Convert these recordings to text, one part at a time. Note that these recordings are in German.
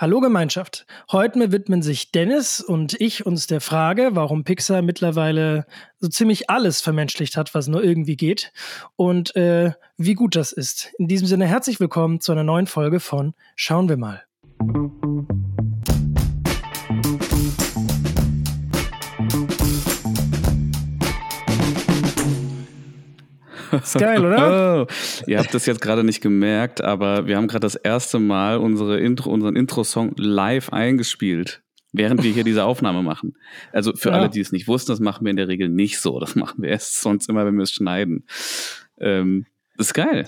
Hallo Gemeinschaft. Heute widmen sich Dennis und ich uns der Frage, warum Pixar mittlerweile so ziemlich alles vermenschlicht hat, was nur irgendwie geht und äh, wie gut das ist. In diesem Sinne herzlich willkommen zu einer neuen Folge von Schauen wir mal. Ist geil, oder? Oh, ihr habt das jetzt gerade nicht gemerkt, aber wir haben gerade das erste Mal unsere Intro, unseren Intro-Song live eingespielt, während wir hier diese Aufnahme machen. Also für ja. alle, die es nicht wussten, das machen wir in der Regel nicht so. Das machen wir erst sonst immer, wenn wir es schneiden. Ähm, das ist geil.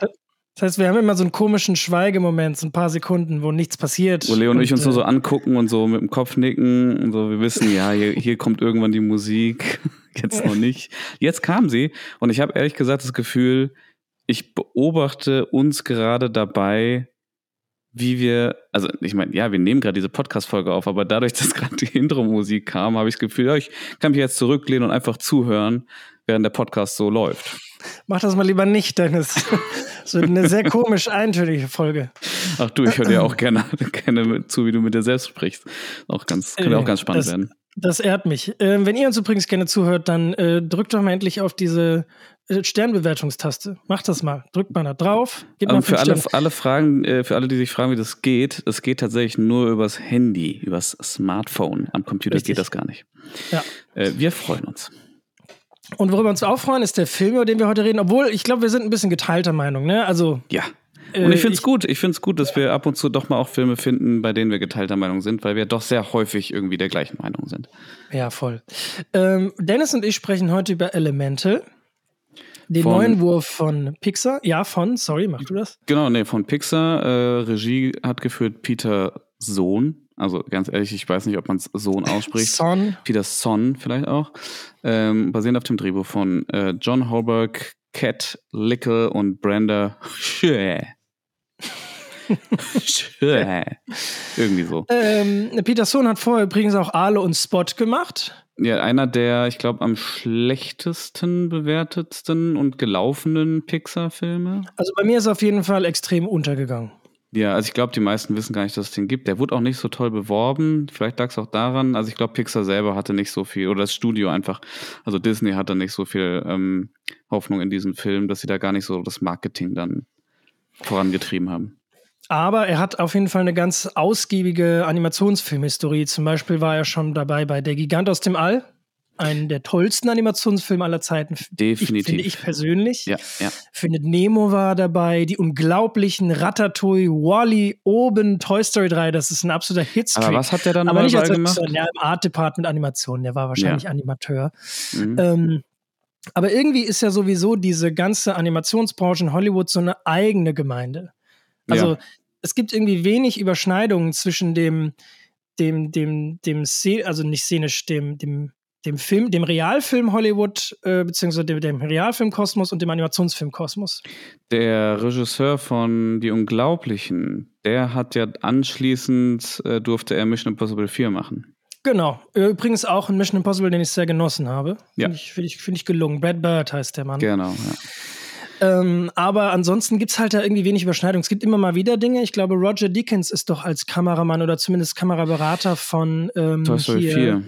Das heißt, wir haben immer so einen komischen Schweigemoment, so ein paar Sekunden, wo nichts passiert. Wo Leo und, und ich uns nur so äh, angucken und so mit dem Kopf nicken und so, wir wissen, ja, hier, hier kommt irgendwann die Musik. Jetzt noch nicht. Jetzt kam sie und ich habe ehrlich gesagt das Gefühl, ich beobachte uns gerade dabei, wie wir, also ich meine, ja, wir nehmen gerade diese Podcast-Folge auf, aber dadurch, dass gerade die Intro-Musik kam, habe ich das Gefühl, ja, ich kann mich jetzt zurücklehnen und einfach zuhören, während der Podcast so läuft. Mach das mal lieber nicht, Dennis. Das wird eine sehr komisch eintönige Folge. Ach du, ich höre dir auch gerne, gerne zu, wie du mit dir selbst sprichst. Auch ganz, könnte auch ganz spannend das, werden. Das ehrt mich. Ähm, wenn ihr uns übrigens gerne zuhört, dann äh, drückt doch mal endlich auf diese äh, Sternbewertungstaste. Macht das mal. Drückt mal da drauf. Gebt also für alle, alle Fragen, äh, für alle, die sich fragen, wie das geht, es geht tatsächlich nur übers Handy, übers Smartphone. Am Computer Richtig. geht das gar nicht. Ja. Äh, wir freuen uns. Und worüber wir uns auch freuen, ist der Film, über den wir heute reden. Obwohl, ich glaube, wir sind ein bisschen geteilter Meinung. Ne? Also ja. Und ich finde es gut. Ich finde es gut, dass wir ab und zu doch mal auch Filme finden, bei denen wir geteilter Meinung sind, weil wir doch sehr häufig irgendwie der gleichen Meinung sind. Ja, voll. Ähm, Dennis und ich sprechen heute über Elemental. Den von, neuen Wurf von Pixar. Ja, von, sorry, mach du das? Genau, nee, von Pixar. Äh, Regie hat geführt Peter Sohn. Also ganz ehrlich, ich weiß nicht, ob man es Sohn ausspricht. Son. Peter Son vielleicht auch. Ähm, basierend auf dem Drehbuch von äh, John Holberg, Cat Lickle und Brenda Schö. Irgendwie so. Ähm, Peter Sohn hat vorher übrigens auch Ale und Spot gemacht. Ja, einer der, ich glaube, am schlechtesten bewertetsten und gelaufenen Pixar-Filme. Also bei mir ist auf jeden Fall extrem untergegangen. Ja, also ich glaube, die meisten wissen gar nicht, dass es den gibt. Der wurde auch nicht so toll beworben. Vielleicht lag es auch daran. Also ich glaube, Pixar selber hatte nicht so viel, oder das Studio einfach, also Disney hatte nicht so viel ähm, Hoffnung in diesen Film, dass sie da gar nicht so das Marketing dann vorangetrieben haben. Aber er hat auf jeden Fall eine ganz ausgiebige Animationsfilmhistorie. Zum Beispiel war er schon dabei bei Der Gigant aus dem All, einen der tollsten Animationsfilme aller Zeiten. Definitiv. Ich, finde ich persönlich. Ja, ja. Findet Nemo war dabei, die unglaublichen Ratatouille, Wally, oben, Toy Story 3, das ist ein absoluter Hitstreak. Aber was hat der dann Aber nicht als gemacht? Ja, im Art Department Animation, der war wahrscheinlich ja. Animateur. Mhm. Ähm, aber irgendwie ist ja sowieso diese ganze Animationsbranche in Hollywood so eine eigene Gemeinde. Also ja. es gibt irgendwie wenig Überschneidungen zwischen dem, dem, dem, dem, also nicht szenisch, dem, dem dem Film, dem Realfilm Hollywood, äh, beziehungsweise dem, dem Realfilmkosmos und dem Animationsfilmkosmos. Der Regisseur von Die Unglaublichen, der hat ja anschließend, äh, durfte er Mission Impossible 4 machen. Genau. Übrigens auch ein Mission Impossible, den ich sehr genossen habe. Ja. Finde ich, find ich, find ich gelungen. Brad Bird heißt der Mann. Genau, ja. Ähm, aber ansonsten gibt es halt da irgendwie wenig Überschneidung. Es gibt immer mal wieder Dinge. Ich glaube, Roger Deakins ist doch als Kameramann oder zumindest Kameraberater von ähm, Toy Story 4.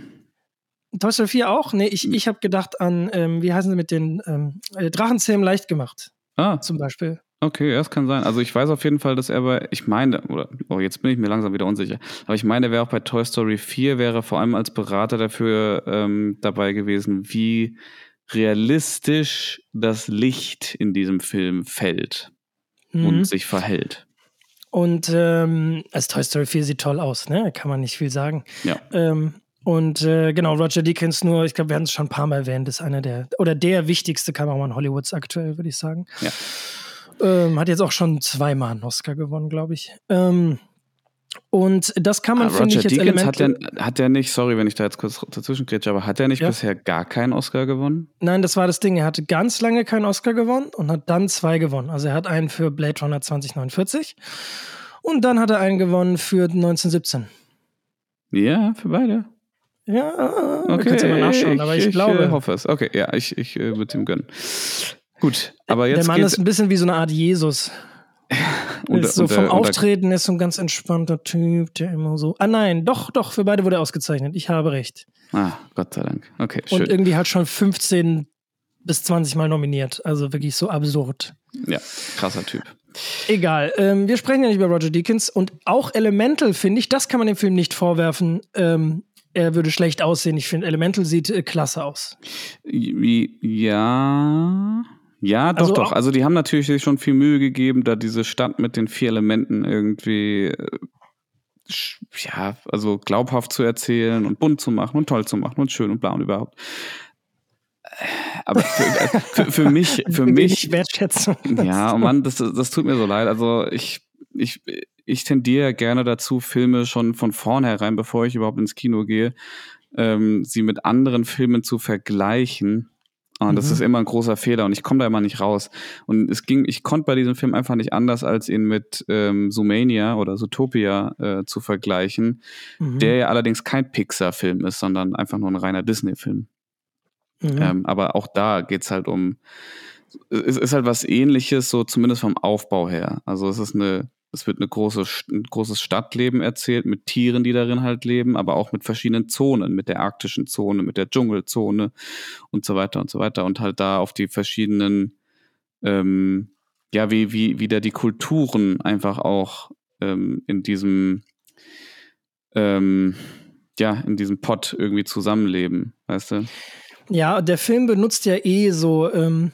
Toy Story 4 auch? Nee, ich, hm. ich habe gedacht an, ähm, wie heißen sie mit den ähm, äh, Drachenzähmen leicht gemacht. Ah. Zum Beispiel. Okay, das kann sein. Also ich weiß auf jeden Fall, dass er bei, ich meine, oder oh, jetzt bin ich mir langsam wieder unsicher, aber ich meine, er wäre auch bei Toy Story 4, wäre vor allem als Berater dafür ähm, dabei gewesen, wie realistisch das Licht in diesem Film fällt mhm. und sich verhält. Und ähm, also Toy Story 4 sieht toll aus, ne? Kann man nicht viel sagen. Ja. Ähm, und äh, genau, Roger Deakins nur, ich glaube, wir haben es schon ein paar Mal erwähnt, ist einer der, oder der wichtigste Kameramann Hollywoods aktuell, würde ich sagen. Ja. Ähm, hat jetzt auch schon zweimal einen Oscar gewonnen, glaube ich. Ähm, und das kann man, ah, finde ich, jetzt Deakins hat der, hat der nicht, sorry, wenn ich da jetzt kurz dazwischen grätsche, aber hat der nicht ja. bisher gar keinen Oscar gewonnen? Nein, das war das Ding. Er hatte ganz lange keinen Oscar gewonnen und hat dann zwei gewonnen. Also er hat einen für Blade Runner 2049 und dann hat er einen gewonnen für 1917. Ja, für beide. Ja, okay. kannst du mal nachschauen, aber ich, ich glaube. Ich hoffe es. Okay, ja, ich, ich äh, würde ihm gönnen. Gut, aber jetzt. Der Mann ist ein bisschen wie so eine Art Jesus. Und, so vom und, Auftreten ist so ein ganz entspannter Typ, der immer so. Ah nein, doch, doch, für beide wurde er ausgezeichnet. Ich habe recht. Ah, Gott sei Dank. Okay, schön. Und irgendwie hat schon 15 bis 20 Mal nominiert. Also wirklich so absurd. Ja, krasser Typ. Egal. Ähm, wir sprechen ja nicht über Roger Deakins und auch Elemental, finde ich, das kann man dem Film nicht vorwerfen. Ähm, er würde schlecht aussehen. Ich finde, Elemental sieht äh, klasse aus. Ja. Ja, doch, also doch. Also die haben natürlich sich schon viel Mühe gegeben, da diese Stadt mit den vier Elementen irgendwie äh, ja, also glaubhaft zu erzählen und bunt zu machen und toll zu machen und schön und blau und überhaupt. Aber für, äh, für, für mich, für mich. Wertschätzung. Ja, oh Mann, das, das tut mir so leid. Also ich, ich, ich tendiere gerne dazu, Filme schon von vornherein, bevor ich überhaupt ins Kino gehe, ähm, sie mit anderen Filmen zu vergleichen und das mhm. ist immer ein großer Fehler und ich komme da immer nicht raus. Und es ging, ich konnte bei diesem Film einfach nicht anders, als ihn mit ähm, Zoomania oder Zootopia äh, zu vergleichen, mhm. der ja allerdings kein Pixar-Film ist, sondern einfach nur ein reiner Disney-Film. Mhm. Ähm, aber auch da geht's halt um, es ist halt was ähnliches, so zumindest vom Aufbau her. Also es ist eine es wird eine große, ein großes Stadtleben erzählt mit Tieren, die darin halt leben, aber auch mit verschiedenen Zonen, mit der arktischen Zone, mit der Dschungelzone und so weiter und so weiter. Und halt da auf die verschiedenen, ähm, ja, wie, wie, wie da die Kulturen einfach auch ähm, in diesem, ähm, ja, in diesem Pott irgendwie zusammenleben, weißt du? Ja, der Film benutzt ja eh so, ähm,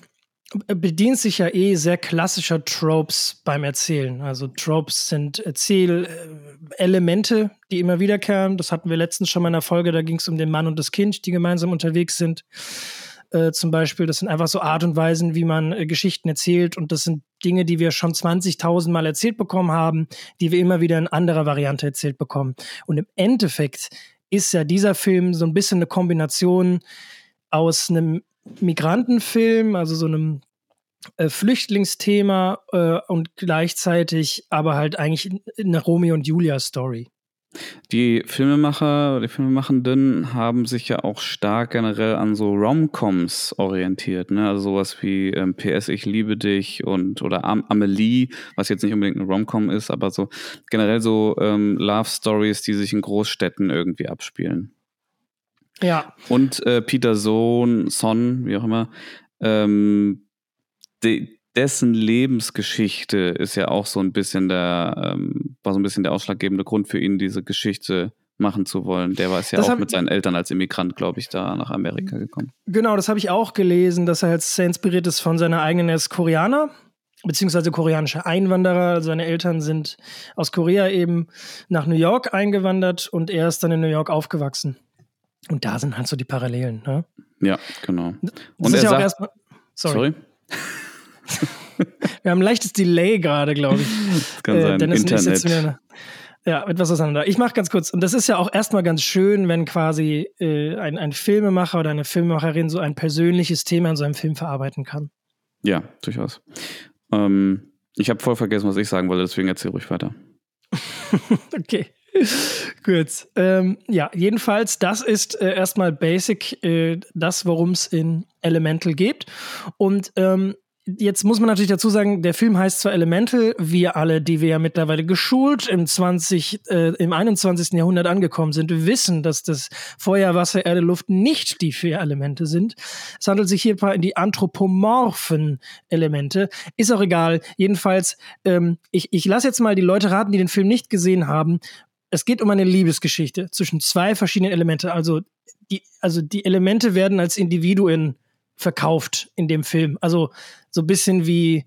bedient sich ja eh sehr klassischer Tropes beim Erzählen. Also Tropes sind Erzählelemente, die immer wiederkehren. Das hatten wir letztens schon mal in der Folge, da ging es um den Mann und das Kind, die gemeinsam unterwegs sind. Äh, zum Beispiel, das sind einfach so Art und Weisen, wie man äh, Geschichten erzählt. Und das sind Dinge, die wir schon 20.000 Mal erzählt bekommen haben, die wir immer wieder in anderer Variante erzählt bekommen. Und im Endeffekt ist ja dieser Film so ein bisschen eine Kombination aus einem Migrantenfilm, also so einem äh, Flüchtlingsthema äh, und gleichzeitig aber halt eigentlich eine Romeo und Julia Story. Die Filmemacher, die Filmemachenden haben sich ja auch stark generell an so Romcoms orientiert, ne? Also sowas wie ähm, PS Ich liebe dich und oder Am Amelie, was jetzt nicht unbedingt eine Romcom ist, aber so generell so ähm, Love Stories, die sich in Großstädten irgendwie abspielen. Ja. Und äh, Peter Sohn, Son, wie auch immer, ähm, de, dessen Lebensgeschichte ist ja auch so ein bisschen der, ähm, war so ein bisschen der ausschlaggebende Grund für ihn, diese Geschichte machen zu wollen. Der war es ja das auch mit seinen Eltern als Immigrant, glaube ich, da nach Amerika gekommen. Genau, das habe ich auch gelesen, dass er jetzt sehr inspiriert ist von seiner eigenen, er ist Koreaner, beziehungsweise koreanischer Einwanderer. Seine Eltern sind aus Korea eben nach New York eingewandert und er ist dann in New York aufgewachsen. Und da sind halt so die Parallelen. Ne? Ja, genau. Und das ist ja auch erstmal. Sorry. sorry? Wir haben ein leichtes Delay gerade, glaube ich. Das kann äh, sein. Dennis Internet. Ist jetzt wieder ja, etwas auseinander. Ich mache ganz kurz. Und das ist ja auch erstmal ganz schön, wenn quasi äh, ein, ein Filmemacher oder eine Filmemacherin so ein persönliches Thema in so einem Film verarbeiten kann. Ja, durchaus. Ähm, ich habe voll vergessen, was ich sagen wollte, deswegen erzähle ruhig weiter. okay. Gut. Ähm, ja, jedenfalls, das ist äh, erstmal basic äh, das, worum es in Elemental geht. Und ähm, Jetzt muss man natürlich dazu sagen, der Film heißt zwar Elemental, wir alle, die wir ja mittlerweile geschult im 20, äh, im 21. Jahrhundert angekommen sind, wissen, dass das Feuer, Wasser, Erde, Luft nicht die vier Elemente sind. Es handelt sich hierbei um die anthropomorphen Elemente. Ist auch egal. Jedenfalls, ähm, ich, ich lasse jetzt mal die Leute raten, die den Film nicht gesehen haben. Es geht um eine Liebesgeschichte zwischen zwei verschiedenen Elementen. Also die, also die Elemente werden als Individuen verkauft in dem Film. Also so ein bisschen wie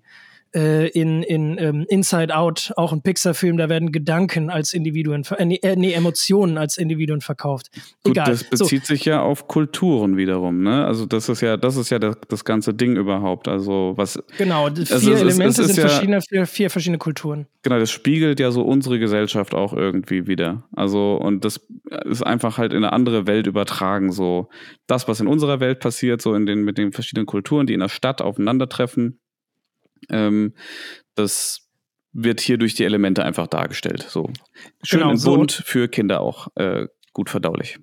äh, in, in ähm, Inside Out, auch ein Pixar-Film, da werden Gedanken als Individuen, äh, nee, äh, nee, Emotionen als Individuen verkauft. Gut, Egal. Das bezieht so. sich ja auf Kulturen wiederum, ne? Also das ist ja, das ist ja das, das ganze Ding überhaupt. Also was. Genau, vier also Elemente sind ja, verschiedene, vier, vier verschiedene Kulturen. Genau, das spiegelt ja so unsere Gesellschaft auch irgendwie wieder. Also, und das ist einfach halt in eine andere Welt übertragen. So das, was in unserer Welt passiert, so in den, mit den verschiedenen Kulturen, die in der Stadt aufeinandertreffen ähm, das wird hier durch die Elemente einfach dargestellt. So schön genau, und bunt so. für Kinder auch äh, gut verdaulich.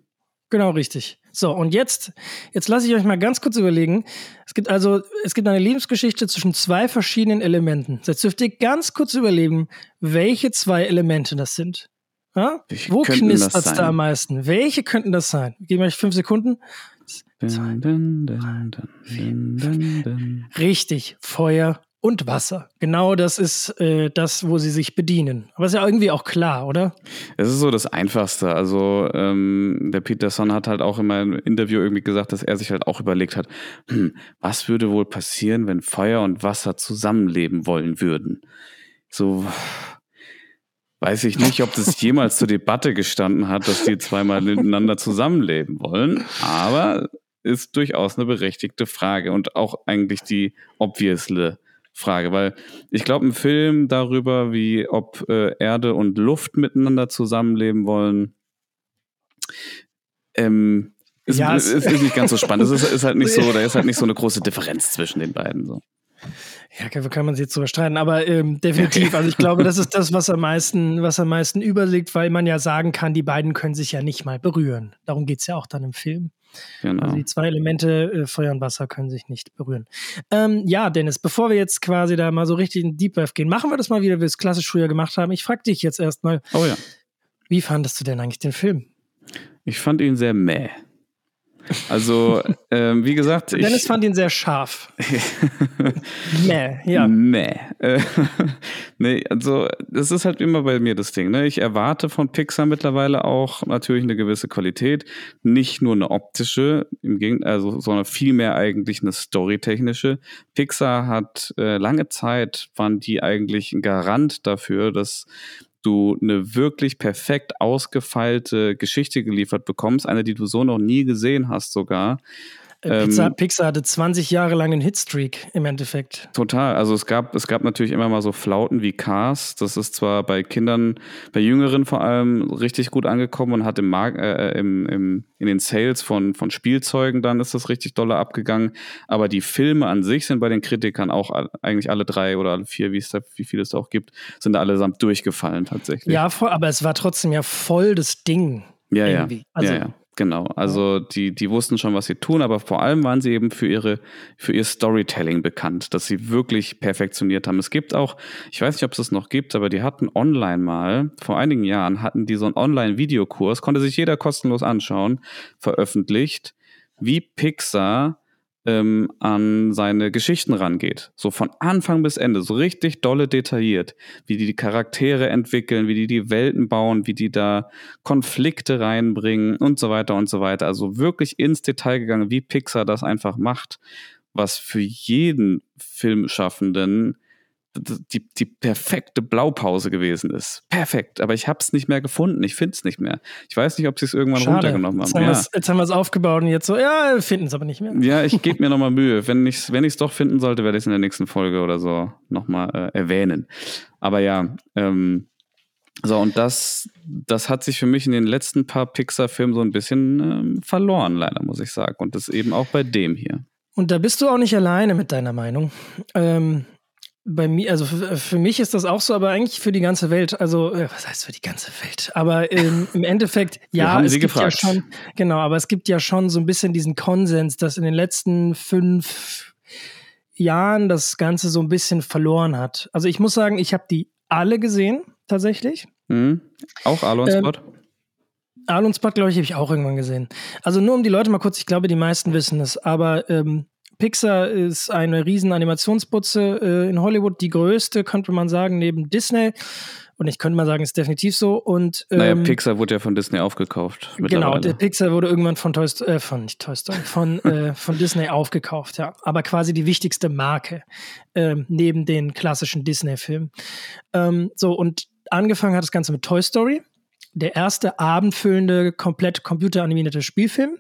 Genau richtig. So, und jetzt, jetzt lasse ich euch mal ganz kurz überlegen. Es gibt also, es gibt eine Lebensgeschichte zwischen zwei verschiedenen Elementen. Jetzt dürft ihr ganz kurz überlegen, welche zwei Elemente das sind. Ja? Wo knistert es da am meisten? Welche könnten das sein? Geben euch fünf Sekunden. Dun, dun, dun, Richtig, Feuer und Wasser. Genau das ist äh, das, wo sie sich bedienen. Aber ist ja irgendwie auch klar, oder? Es ist so das Einfachste. Also ähm, der Peterson hat halt auch in meinem Interview irgendwie gesagt, dass er sich halt auch überlegt hat, hm, was würde wohl passieren, wenn Feuer und Wasser zusammenleben wollen würden? So weiß ich nicht, ob das jemals zur Debatte gestanden hat, dass die zweimal miteinander zusammenleben wollen. Aber ist durchaus eine berechtigte Frage und auch eigentlich die obviously Frage, weil ich glaube, ein Film darüber, wie ob äh, Erde und Luft miteinander zusammenleben wollen, ähm, ist, ja, ist, ist, nicht ganz so spannend. Es ist, ist, halt nicht so, da ist halt nicht so eine große Differenz zwischen den beiden. So. Ja, kann man sich jetzt drüber streiten, aber ähm, definitiv. Also ich glaube, das ist das, was am meisten, was am meisten überliegt, weil man ja sagen kann, die beiden können sich ja nicht mal berühren. Darum geht es ja auch dann im Film. Genau. Also die zwei Elemente, äh, Feuer und Wasser, können sich nicht berühren. Ähm, ja, Dennis, bevor wir jetzt quasi da mal so richtig in Deep Dive gehen, machen wir das mal wieder, wie wir es klassisch früher gemacht haben. Ich frage dich jetzt erstmal, oh ja. wie fandest du denn eigentlich den Film? Ich fand ihn sehr mäh. Also, ähm, wie gesagt. Dennis ich, fand ihn sehr scharf. Mäh, ja. Äh, nee, also, das ist halt immer bei mir das Ding. Ne? Ich erwarte von Pixar mittlerweile auch natürlich eine gewisse Qualität. Nicht nur eine optische, im Gegenteil, also, sondern vielmehr eigentlich eine storytechnische. Pixar hat äh, lange Zeit, waren die eigentlich ein Garant dafür, dass du eine wirklich perfekt ausgefeilte Geschichte geliefert bekommst, eine, die du so noch nie gesehen hast sogar. Äh, Pizza, ähm, Pixar hatte 20 Jahre lang einen Hitstreak im Endeffekt. Total. Also es gab, es gab natürlich immer mal so Flauten wie Cars. Das ist zwar bei Kindern, bei Jüngeren vor allem richtig gut angekommen und hat im Markt, äh, äh, im, im, in den Sales von, von Spielzeugen dann ist das richtig dolle abgegangen. Aber die Filme an sich sind bei den Kritikern auch eigentlich alle drei oder alle vier, wie, es da, wie viele es da auch gibt, sind da allesamt durchgefallen tatsächlich. Ja, aber es war trotzdem ja voll das Ding. Ja, irgendwie. ja. Also, ja, ja. Genau, also die, die wussten schon, was sie tun, aber vor allem waren sie eben für ihre, für ihr Storytelling bekannt, dass sie wirklich perfektioniert haben. Es gibt auch, ich weiß nicht, ob es das noch gibt, aber die hatten online mal, vor einigen Jahren hatten die so einen Online-Videokurs, konnte sich jeder kostenlos anschauen, veröffentlicht, wie Pixar ähm, an seine Geschichten rangeht. So von Anfang bis Ende, so richtig dolle detailliert, wie die die Charaktere entwickeln, wie die die Welten bauen, wie die da Konflikte reinbringen und so weiter und so weiter. Also wirklich ins Detail gegangen, wie Pixar das einfach macht, was für jeden Filmschaffenden die, die perfekte Blaupause gewesen ist. Perfekt, aber ich habe es nicht mehr gefunden. Ich finde es nicht mehr. Ich weiß nicht, ob sie es irgendwann Schade. runtergenommen haben. Jetzt haben wir es aufgebaut und jetzt so, ja, finden es aber nicht mehr. Ja, ich gebe mir nochmal Mühe. Wenn ich es wenn doch finden sollte, werde ich es in der nächsten Folge oder so nochmal äh, erwähnen. Aber ja, ähm, so, und das, das hat sich für mich in den letzten paar Pixar-Filmen so ein bisschen ähm, verloren, leider, muss ich sagen. Und das eben auch bei dem hier. Und da bist du auch nicht alleine mit deiner Meinung. Ähm, bei mir, also für, für, mich ist das auch so, aber eigentlich für die ganze Welt. Also, äh, was heißt für die ganze Welt? Aber ähm, im Endeffekt, ja, es gibt gefragt. ja schon, genau, aber es gibt ja schon so ein bisschen diesen Konsens, dass in den letzten fünf Jahren das Ganze so ein bisschen verloren hat. Also ich muss sagen, ich habe die alle gesehen, tatsächlich. Mhm. Auch Alon Spot? Ähm, Alon Spot, glaube ich, habe ich auch irgendwann gesehen. Also nur um die Leute mal kurz, ich glaube, die meisten wissen es, aber ähm, Pixar ist eine riesen Animationsputze äh, in Hollywood, die größte, könnte man sagen, neben Disney. Und ich könnte mal sagen, ist definitiv so. Und, ähm, naja, Pixar wurde ja von Disney aufgekauft. Genau, der Pixar wurde irgendwann von Toy Story, äh, von nicht Toy Story, von, äh, von Disney aufgekauft, ja. Aber quasi die wichtigste Marke äh, neben den klassischen Disney-Filmen. Ähm, so, und angefangen hat das Ganze mit Toy Story. Der erste abendfüllende, komplett computeranimierte Spielfilm.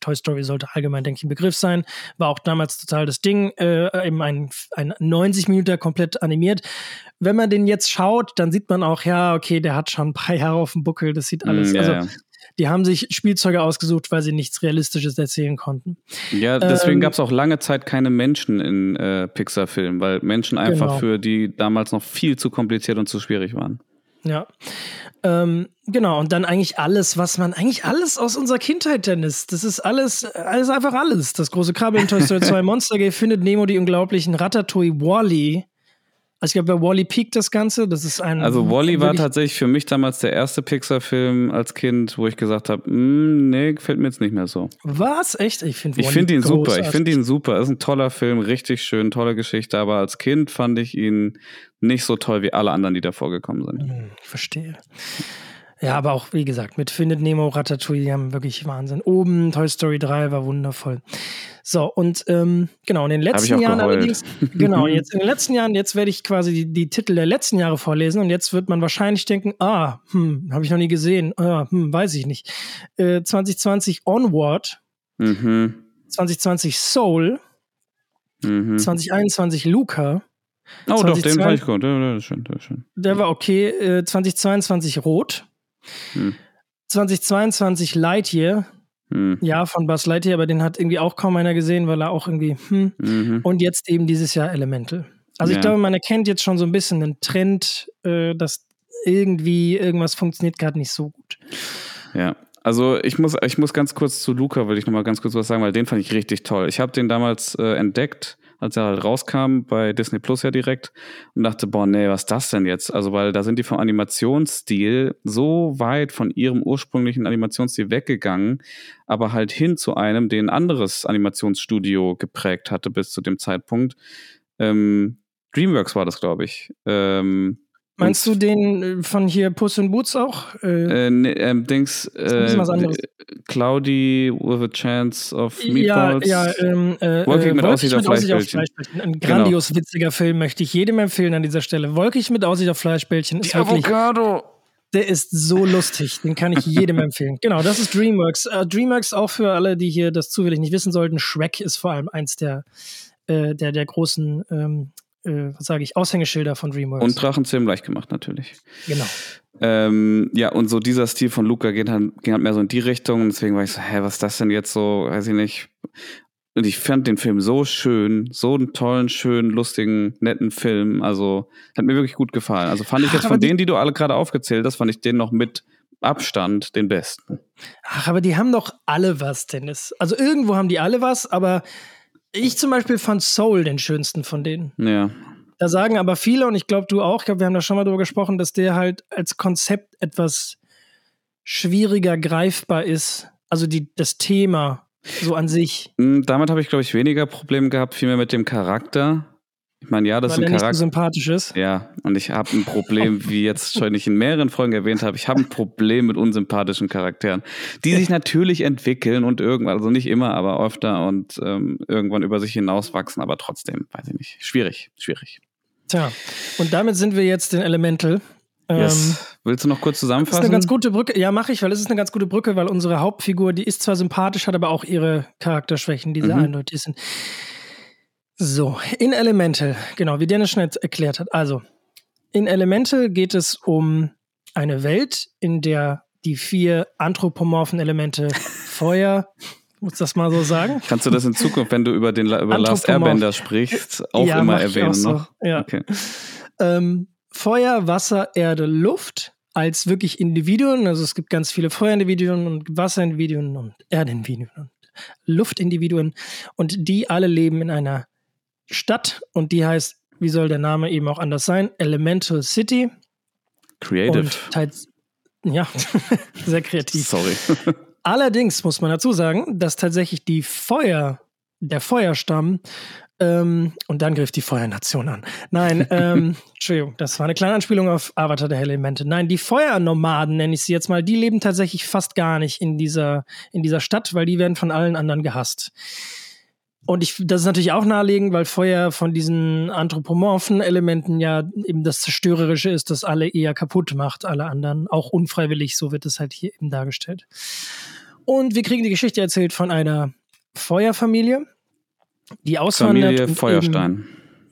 Toy Story sollte allgemein, denke ich, ein Begriff sein. War auch damals total das Ding. Äh, eben ein, ein 90 Minuten komplett animiert. Wenn man den jetzt schaut, dann sieht man auch, ja, okay, der hat schon ein paar Jahre auf dem Buckel. Das sieht alles. Mm, ja, also, ja. Die haben sich Spielzeuge ausgesucht, weil sie nichts Realistisches erzählen konnten. Ja, deswegen ähm, gab es auch lange Zeit keine Menschen in äh, Pixar-Filmen, weil Menschen einfach genau. für die damals noch viel zu kompliziert und zu schwierig waren. Ja. Ähm, genau, und dann eigentlich alles, was man, eigentlich alles aus unserer Kindheit, Dennis. Das ist alles, alles einfach alles. Das große Krabbeln, Toy Story 2, Monster Game, findet Nemo, die unglaublichen Ratatouille, Wally. Also ich glaube, bei Wally peakt das Ganze. Das ist ein. Also Wally war tatsächlich für mich damals der erste Pixar-Film als Kind, wo ich gesagt habe, hm, nee, gefällt mir jetzt nicht mehr so. Was? Echt? Ich finde Ich finde ihn großartig. super. Ich finde ihn super. Ist ein toller Film, richtig schön, tolle Geschichte. Aber als Kind fand ich ihn nicht so toll wie alle anderen, die davor gekommen sind. Hm, verstehe. Ja, aber auch, wie gesagt, mit Findet Nemo, Ratatouille, die haben wirklich Wahnsinn. Oben, Toy Story 3 war wundervoll. So, und ähm, genau, in den letzten Jahren allerdings, genau, jetzt in den letzten Jahren, jetzt werde ich quasi die, die, Titel der letzten Jahre vorlesen und jetzt wird man wahrscheinlich denken, ah, hm, habe ich noch nie gesehen, ah, hm, weiß ich nicht. Äh, 2020 Onward, mhm. 2020 Soul, mhm. 2021 Luca. Oh, 2020, doch, den fand ich gut. Der, der, schön, der, schön. der war okay. Äh, 2022 Rot. Hm. 2022 Lightyear. Hm. Ja, von Buzz Lightyear, aber den hat irgendwie auch kaum einer gesehen, weil er auch irgendwie, hm. Mhm. Und jetzt eben dieses Jahr Elemental. Also ja. ich glaube, man erkennt jetzt schon so ein bisschen einen Trend, äh, dass irgendwie irgendwas funktioniert gerade nicht so gut. Ja, also ich muss, ich muss ganz kurz zu Luca, will ich nochmal ganz kurz was sagen, weil den fand ich richtig toll. Ich habe den damals äh, entdeckt als er halt rauskam, bei Disney Plus ja direkt, und dachte, boah, nee, was ist das denn jetzt? Also, weil da sind die vom Animationsstil so weit von ihrem ursprünglichen Animationsstil weggegangen, aber halt hin zu einem, den ein anderes Animationsstudio geprägt hatte bis zu dem Zeitpunkt. Ähm, Dreamworks war das, glaube ich. Ähm, Meinst du den äh, von hier Puss in Boots auch? Äh, äh, nee, ähm, Dings, äh, anderes. Cloudy with a Chance of Meatballs. Ja, ja ähm, äh, Wolkig mit Aussicht auf Fleischbällchen. Ein genau. grandios genau. witziger Film, möchte ich jedem empfehlen an dieser Stelle. Wolkig mit Aussicht auf Fleischbällchen ist Die wirklich... Avocado! Der ist so lustig, den kann ich jedem empfehlen. Genau, das ist DreamWorks. Uh, DreamWorks auch für alle, die hier das zufällig nicht wissen sollten. Shrek ist vor allem eins der, äh, der, der großen ähm, äh, was sage ich, Aushängeschilder von DreamWorks. Und Drachenzähmen leicht gemacht, natürlich. Genau. Ähm, ja, und so dieser Stil von Luca geht halt, ging halt mehr so in die Richtung. Deswegen war ich so, hä, was ist das denn jetzt so? Weiß ich nicht. Und ich fand den Film so schön, so einen tollen, schönen, lustigen, netten Film. Also hat mir wirklich gut gefallen. Also fand ich jetzt von denen, die du alle gerade aufgezählt hast, fand ich den noch mit Abstand den besten. Ach, aber die haben doch alle was, Dennis. Also irgendwo haben die alle was, aber ich zum Beispiel fand Soul den schönsten von denen. Ja. Da sagen aber viele, und ich glaube du auch, ich glaube, wir haben da schon mal drüber gesprochen, dass der halt als Konzept etwas schwieriger greifbar ist. Also die, das Thema so an sich. Hm, damit habe ich, glaube ich, weniger Probleme gehabt, vielmehr mit dem Charakter. Ich meine, ja, das Weil ist ein Charakter. So sympathisch ist. Ja, und ich habe ein Problem, wie jetzt schon ich in mehreren Folgen erwähnt habe, ich habe ein Problem mit unsympathischen Charakteren, die sich natürlich entwickeln und irgendwann, also nicht immer, aber öfter und ähm, irgendwann über sich hinauswachsen, aber trotzdem, weiß ich nicht, schwierig, schwierig. Tja, und damit sind wir jetzt in Elemental. Yes. Ähm, Willst du noch kurz zusammenfassen? Das ist eine ganz gute Brücke. Ja, mache ich, weil es ist eine ganz gute Brücke, weil unsere Hauptfigur, die ist zwar sympathisch, hat aber auch ihre Charakterschwächen, die sehr mhm. eindeutig sind. So, in Elemental, genau, wie Dennis schon erklärt hat. Also, in Elemental geht es um eine Welt, in der die vier anthropomorphen Elemente Feuer, muss das mal so sagen? Kannst du das in Zukunft, wenn du über den über Last Airbender sprichst, auch ja, immer erwähnen auch noch? Ja. Okay. Ähm, Feuer, Wasser, Erde, Luft als wirklich Individuen. Also es gibt ganz viele Feuerindividuen und Wasserindividuen und Erdindividuen und Luftindividuen und die alle leben in einer Stadt und die heißt, wie soll der Name eben auch anders sein? Elemental City. Creative. Und teils, ja, sehr kreativ. Sorry. Allerdings muss man dazu sagen, dass tatsächlich die Feuer, der Feuerstamm, ähm, und dann griff die Feuernation an. Nein, ähm, Entschuldigung, das war eine kleine Anspielung auf Avatar der Elemente. Nein, die Feuernomaden, nenne ich sie jetzt mal, die leben tatsächlich fast gar nicht in dieser, in dieser Stadt, weil die werden von allen anderen gehasst. Und ich, das ist natürlich auch naheliegend, weil Feuer von diesen anthropomorphen Elementen ja eben das Zerstörerische ist, das alle eher kaputt macht, alle anderen, auch unfreiwillig, so wird es halt hier eben dargestellt. Und wir kriegen die Geschichte erzählt von einer Feuerfamilie, die auswandert. Familie Feuerstein.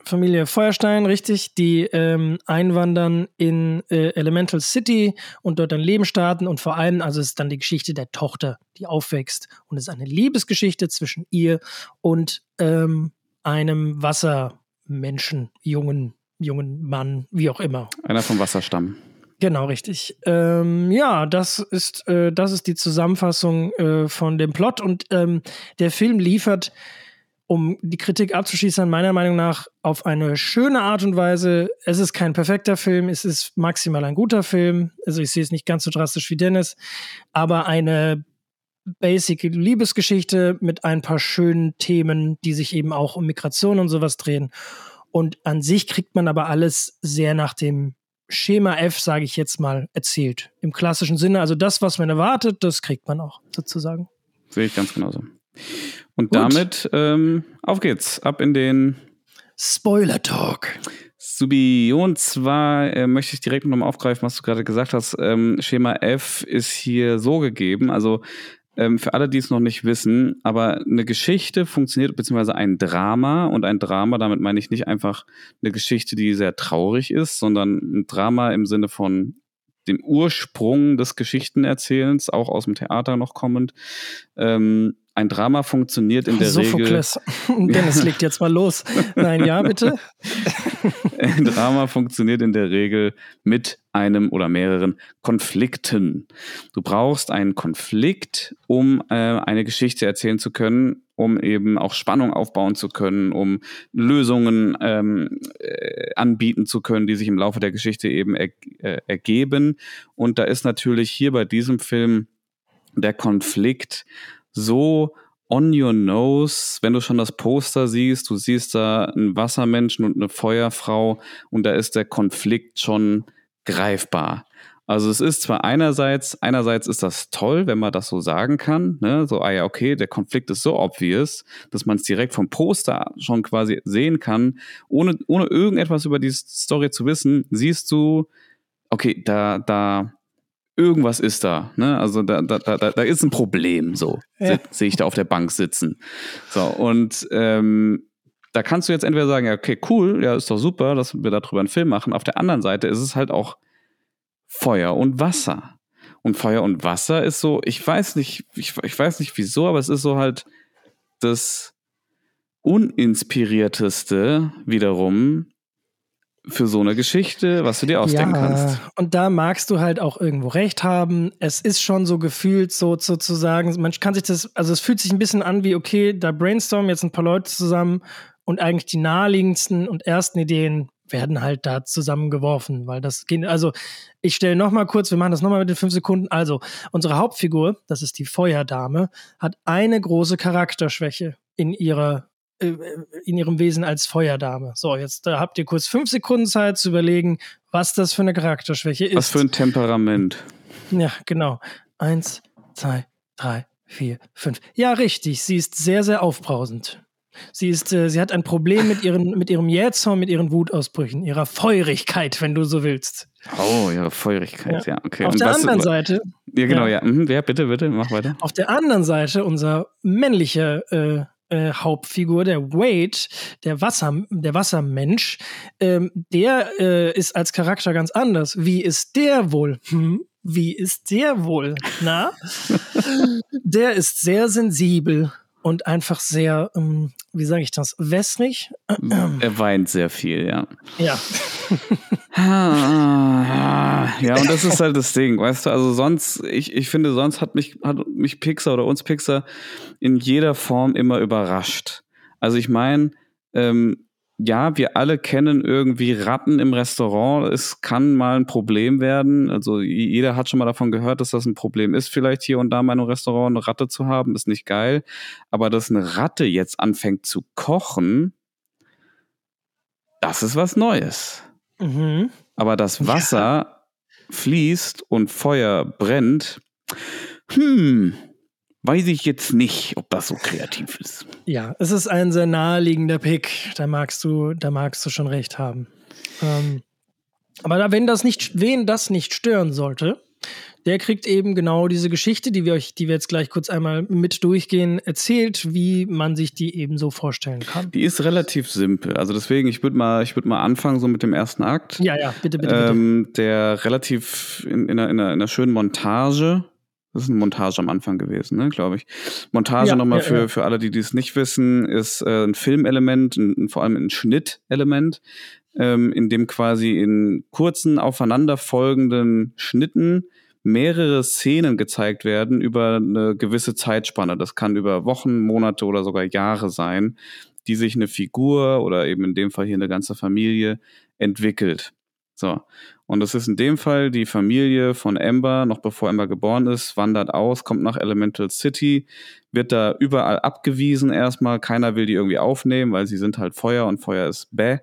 Familie Feuerstein, richtig, die ähm, einwandern in äh, Elemental City und dort ein Leben starten und vor allem, also es ist dann die Geschichte der Tochter, die aufwächst und es ist eine Liebesgeschichte zwischen ihr und ähm, einem Wassermenschen, jungen, jungen Mann, wie auch immer. Einer vom Wasserstamm. Genau, richtig. Ähm, ja, das ist, äh, das ist die Zusammenfassung äh, von dem Plot und ähm, der Film liefert, um die Kritik abzuschließen, meiner Meinung nach auf eine schöne Art und Weise. Es ist kein perfekter Film, es ist maximal ein guter Film. Also ich sehe es nicht ganz so drastisch wie Dennis, aber eine basic Liebesgeschichte mit ein paar schönen Themen, die sich eben auch um Migration und sowas drehen. Und an sich kriegt man aber alles sehr nach dem Schema F, sage ich jetzt mal, erzählt. Im klassischen Sinne. Also das, was man erwartet, das kriegt man auch sozusagen. Sehe ich ganz genauso. Und Gut. damit ähm, auf geht's. Ab in den Spoiler Talk. Subi, und zwar äh, möchte ich direkt nochmal aufgreifen, was du gerade gesagt hast. Ähm, Schema F ist hier so gegeben. Also ähm, für alle, die es noch nicht wissen, aber eine Geschichte funktioniert, beziehungsweise ein Drama, und ein Drama, damit meine ich nicht einfach eine Geschichte, die sehr traurig ist, sondern ein Drama im Sinne von dem Ursprung des Geschichtenerzählens, auch aus dem Theater noch kommend. Ähm, ein Drama funktioniert in der Sophokles. Regel. Dennis legt jetzt mal los. Nein, ja, bitte. Ein Drama funktioniert in der Regel mit einem oder mehreren Konflikten. Du brauchst einen Konflikt, um äh, eine Geschichte erzählen zu können, um eben auch Spannung aufbauen zu können, um Lösungen ähm, äh, anbieten zu können, die sich im Laufe der Geschichte eben er, äh, ergeben. Und da ist natürlich hier bei diesem Film der Konflikt so on your nose, wenn du schon das Poster siehst, du siehst da einen Wassermenschen und eine Feuerfrau und da ist der Konflikt schon greifbar. Also es ist zwar einerseits, einerseits ist das toll, wenn man das so sagen kann, ne? so, ah ja, okay, der Konflikt ist so obvious, dass man es direkt vom Poster schon quasi sehen kann, ohne, ohne irgendetwas über die Story zu wissen, siehst du, okay, da, da, irgendwas ist da. Ne? Also da, da, da, da ist ein Problem, so ja. sehe ich da auf der Bank sitzen. So, und ähm, da kannst du jetzt entweder sagen, ja, okay, cool, ja, ist doch super, dass wir darüber einen Film machen. Auf der anderen Seite ist es halt auch Feuer und Wasser. Und Feuer und Wasser ist so, ich weiß nicht, ich, ich weiß nicht wieso, aber es ist so halt das uninspirierteste wiederum für so eine Geschichte, was du dir ausdenken ja, kannst. Und da magst du halt auch irgendwo recht haben. Es ist schon so gefühlt, so sozusagen, man kann sich das, also es fühlt sich ein bisschen an wie, okay, da brainstormen jetzt ein paar Leute zusammen und eigentlich die naheliegendsten und ersten Ideen werden halt da zusammengeworfen, weil das geht, also ich stelle noch mal kurz, wir machen das noch mal mit den fünf Sekunden. Also, unsere Hauptfigur, das ist die Feuerdame, hat eine große Charakterschwäche in ihrer in ihrem Wesen als Feuerdame. So, jetzt da habt ihr kurz fünf Sekunden Zeit zu überlegen, was das für eine Charakterschwäche ist. Was für ein Temperament. Ja, genau. Eins, zwei, drei, vier, fünf. Ja, richtig. Sie ist sehr, sehr aufbrausend. Sie ist, äh, sie hat ein Problem mit ihren, mit ihrem Jähzorn, mit ihren Wutausbrüchen, ihrer Feurigkeit, wenn du so willst. Oh, ihre Feurigkeit, ja, ja okay. Auf Und der anderen Seite. Ja, genau, ja. ja. Mhm, ja. bitte, bitte, mach weiter. Auf der anderen Seite unser männlicher äh, äh, Hauptfigur, der Wade, der Wasser, der Wassermensch, ähm, der äh, ist als Charakter ganz anders. Wie ist der wohl? Hm? Wie ist der wohl? Na? der ist sehr sensibel und einfach sehr, ähm, wie sage ich das, wässrig. Er weint sehr viel, ja. Ja. ja, und das ist halt das Ding, weißt du, also sonst, ich, ich finde, sonst hat mich, hat mich Pixar oder uns Pixar in jeder Form immer überrascht. Also ich meine, ähm, ja, wir alle kennen irgendwie Ratten im Restaurant. Es kann mal ein Problem werden. Also jeder hat schon mal davon gehört, dass das ein Problem ist, vielleicht hier und da mal in einem Restaurant eine Ratte zu haben. Ist nicht geil. Aber dass eine Ratte jetzt anfängt zu kochen, das ist was Neues. Mhm. Aber das Wasser ja. fließt und Feuer brennt. Hm, weiß ich jetzt nicht, ob das so kreativ ist. Ja, es ist ein sehr naheliegender Pick. Da magst du, da magst du schon recht haben. Ähm, aber wenn das nicht, wen das nicht stören sollte, der kriegt eben genau diese Geschichte, die wir euch, die wir jetzt gleich kurz einmal mit durchgehen, erzählt, wie man sich die eben so vorstellen kann. Die ist relativ simpel. Also deswegen, ich würde mal, ich würde mal anfangen so mit dem ersten Akt. Ja, ja, bitte, bitte, ähm, bitte. Der relativ in, in, einer, in einer schönen Montage das ist eine Montage am Anfang gewesen, ne, glaube ich. Montage ja, nochmal ja, für, ja. für alle, die dies nicht wissen, ist äh, ein Filmelement, ein, vor allem ein Schnittelement. ähm, in dem quasi in kurzen, aufeinanderfolgenden Schnitten mehrere Szenen gezeigt werden über eine gewisse Zeitspanne. Das kann über Wochen, Monate oder sogar Jahre sein, die sich eine Figur oder eben in dem Fall hier eine ganze Familie entwickelt. So. Und das ist in dem Fall die Familie von Amber, noch bevor Amber geboren ist, wandert aus, kommt nach Elemental City, wird da überall abgewiesen erstmal. Keiner will die irgendwie aufnehmen, weil sie sind halt Feuer und Feuer ist bäh.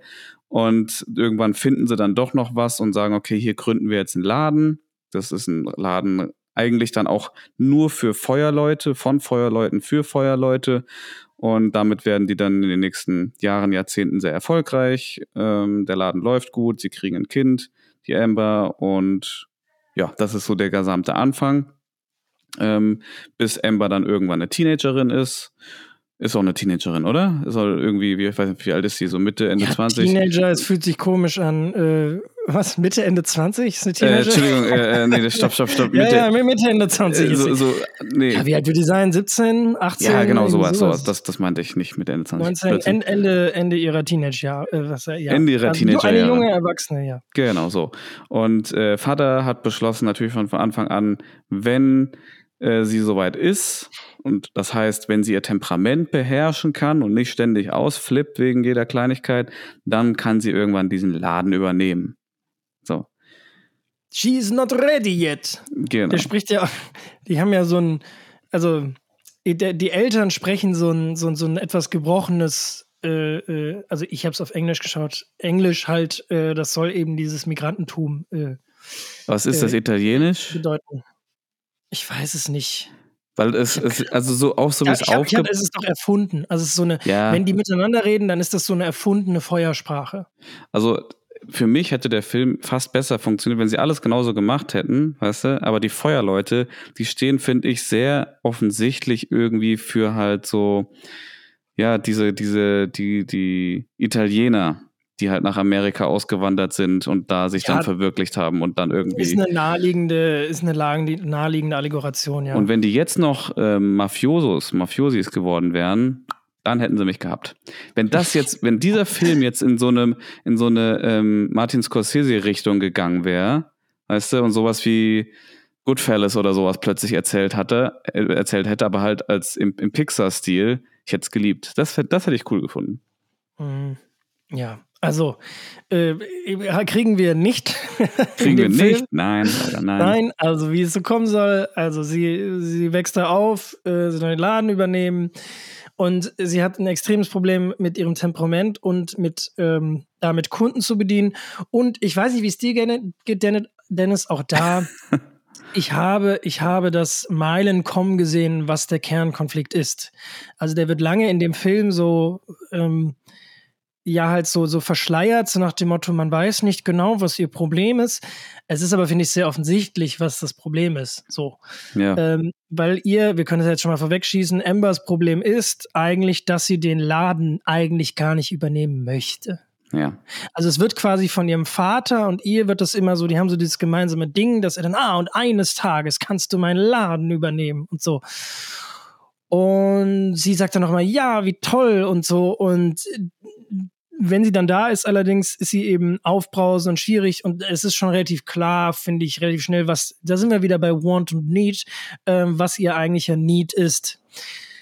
Und irgendwann finden sie dann doch noch was und sagen, okay, hier gründen wir jetzt einen Laden. Das ist ein Laden eigentlich dann auch nur für Feuerleute, von Feuerleuten für Feuerleute. Und damit werden die dann in den nächsten Jahren, Jahrzehnten sehr erfolgreich. Ähm, der Laden läuft gut, sie kriegen ein Kind die Amber. Und ja, das ist so der gesamte Anfang. Ähm, bis Amber dann irgendwann eine Teenagerin ist. Ist auch eine Teenagerin, oder? Ist auch irgendwie, wie, ich weiß nicht, wie alt ist sie? So Mitte, Ende ja, 20? Teenager, es fühlt sich komisch an. Äh, was? Mitte, Ende 20? Ist eine äh, Teenager? Äh, Entschuldigung, äh, äh, nee, stopp, stopp, stopp. Mitte, ja, ja, Mitte, Ende 20 äh, so, so, nee. Ja, wie alt wird die sein? 17, 18? Ja, genau, sowas. sowas. Das, das meinte ich nicht mit Ende 20. 19, Ende, Ende ihrer Teenager-Jahre. Äh, ja. Ende ihrer also, Teenager Eine junge Erwachsene, ja. Genau, so. Und äh, Vater hat beschlossen, natürlich von, von Anfang an, wenn äh, sie soweit ist. Und das heißt, wenn sie ihr Temperament beherrschen kann und nicht ständig ausflippt wegen jeder Kleinigkeit, dann kann sie irgendwann diesen Laden übernehmen. She's not ready yet. Genau. Der spricht ja, die haben ja so ein, also die Eltern sprechen so ein, so ein, so ein etwas gebrochenes, äh, äh, also ich habe es auf Englisch geschaut, Englisch halt, äh, das soll eben dieses Migrantentum. Äh, Was ist das, äh, Italienisch? Bedeuten. Ich weiß es nicht. Weil es, es also so auch so wie ja, es aufgibt. Es ist doch erfunden. Also es ist so eine, ja. wenn die miteinander reden, dann ist das so eine erfundene Feuersprache. Also für mich hätte der Film fast besser funktioniert, wenn sie alles genauso gemacht hätten, weißt du? Aber die Feuerleute, die stehen, finde ich, sehr offensichtlich irgendwie für halt so, ja, diese, diese, die, die Italiener, die halt nach Amerika ausgewandert sind und da sich ja, dann verwirklicht haben und dann irgendwie. Ist eine naheliegende, ist eine naheliegende Allegoration, ja. Und wenn die jetzt noch ähm, Mafiosos, Mafiosis geworden wären, dann hätten sie mich gehabt. Wenn das jetzt, wenn dieser Film jetzt in so einem, in so eine ähm, Martin Scorsese-Richtung gegangen wäre, weißt du, und sowas wie Goodfellas oder sowas plötzlich erzählt hatte, äh, erzählt hätte, aber halt als im, im Pixar-Stil, ich hätte es geliebt. Das, das hätte ich cool gefunden. Mhm. Ja, also, äh, kriegen wir nicht. Kriegen wir nicht? Nein, leider nein. Nein, also wie es so kommen soll. Also, sie, sie wächst da auf, äh, sie soll den Laden übernehmen und sie hat ein extremes Problem mit ihrem Temperament und mit ähm, damit Kunden zu bedienen. Und ich weiß nicht, wie es dir geht, Dennis, auch da. ich habe, ich habe das Meilen kommen gesehen, was der Kernkonflikt ist. Also der wird lange in dem Film so ähm, ja halt so, so verschleiert, so nach dem Motto, man weiß nicht genau, was ihr Problem ist. Es ist aber, finde ich, sehr offensichtlich, was das Problem ist. So. Ja. Ähm, weil ihr, wir können das jetzt schon mal vorwegschießen, Ambers Problem ist eigentlich, dass sie den Laden eigentlich gar nicht übernehmen möchte. Ja. Also es wird quasi von ihrem Vater und ihr wird das immer so, die haben so dieses gemeinsame Ding, dass er dann, ah, und eines Tages kannst du meinen Laden übernehmen und so. Und sie sagt dann nochmal, ja, wie toll und so. Und wenn sie dann da ist, allerdings ist sie eben aufbrausend und schwierig und es ist schon relativ klar, finde ich, relativ schnell, was, da sind wir wieder bei Want und Need, ähm, was ihr eigentlicher Need ist.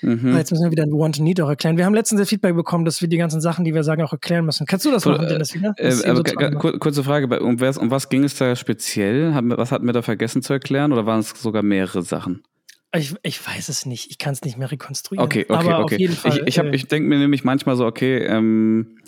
Mhm. Jetzt müssen wir wieder Want und Need auch erklären. Wir haben letztens das Feedback bekommen, dass wir die ganzen Sachen, die wir sagen, auch erklären müssen. Kannst du das machen, Dennis, wieder? Äh, aber so kurze Frage, um was, um was ging es da speziell? Was hatten wir da vergessen zu erklären oder waren es sogar mehrere Sachen? Ich, ich weiß es nicht. Ich kann es nicht mehr rekonstruieren. Okay, okay, aber okay. Auf jeden Fall, ich ich, äh, ich denke mir nämlich manchmal so, okay, ähm,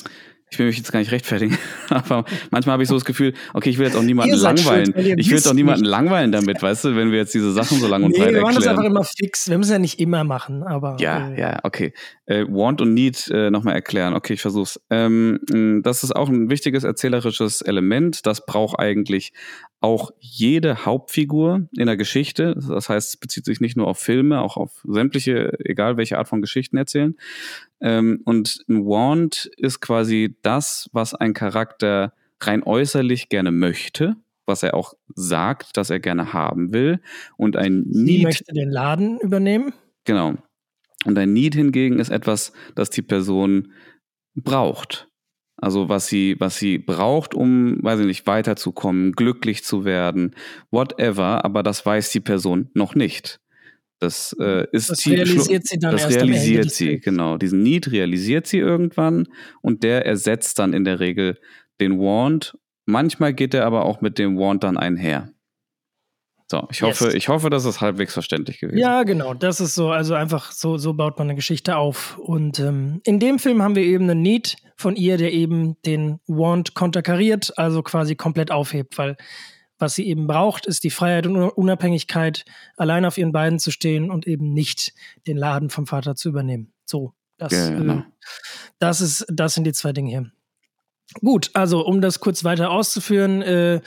ich will mich jetzt gar nicht rechtfertigen, aber manchmal habe ich so das Gefühl, okay, ich will jetzt auch niemanden langweilen. Schuld, ich will jetzt auch niemanden nicht. langweilen damit, weißt du, wenn wir jetzt diese Sachen so lang und nee, breit erklären. wir machen das einfach immer fix. Wir müssen ja nicht immer machen, aber. Ja, äh, ja, okay. Äh, Want und Need äh, nochmal erklären. Okay, ich versuch's. Ähm, das ist auch ein wichtiges erzählerisches Element. Das braucht eigentlich auch jede Hauptfigur in der Geschichte. Das heißt, es bezieht sich nicht nur auf Filme, auch auf sämtliche, egal welche Art von Geschichten erzählen. Ähm, und ein Want ist quasi das, was ein Charakter rein äußerlich gerne möchte, was er auch sagt, dass er gerne haben will. Und ein Sie Need. möchte den Laden übernehmen. Genau. Und ein Need hingegen ist etwas, das die Person braucht. Also was sie, was sie braucht, um, weiß ich nicht, weiterzukommen, glücklich zu werden, whatever, aber das weiß die Person noch nicht. Das äh, ist das realisiert sie dann das erst realisiert sie, genau. Diesen Need realisiert sie irgendwann und der ersetzt dann in der Regel den Want. Manchmal geht er aber auch mit dem Want dann einher. So, ich hoffe, yes. ich hoffe, das ist halbwegs verständlich gewesen. Ja, genau. Das ist so, also einfach so, so baut man eine Geschichte auf. Und ähm, in dem Film haben wir eben einen Need von ihr, der eben den Want konterkariert, also quasi komplett aufhebt, weil was sie eben braucht, ist die Freiheit und Unabhängigkeit, allein auf ihren Beinen zu stehen und eben nicht den Laden vom Vater zu übernehmen. So, das, genau. äh, das ist, das sind die zwei Dinge hier. Gut, also um das kurz weiter auszuführen, äh,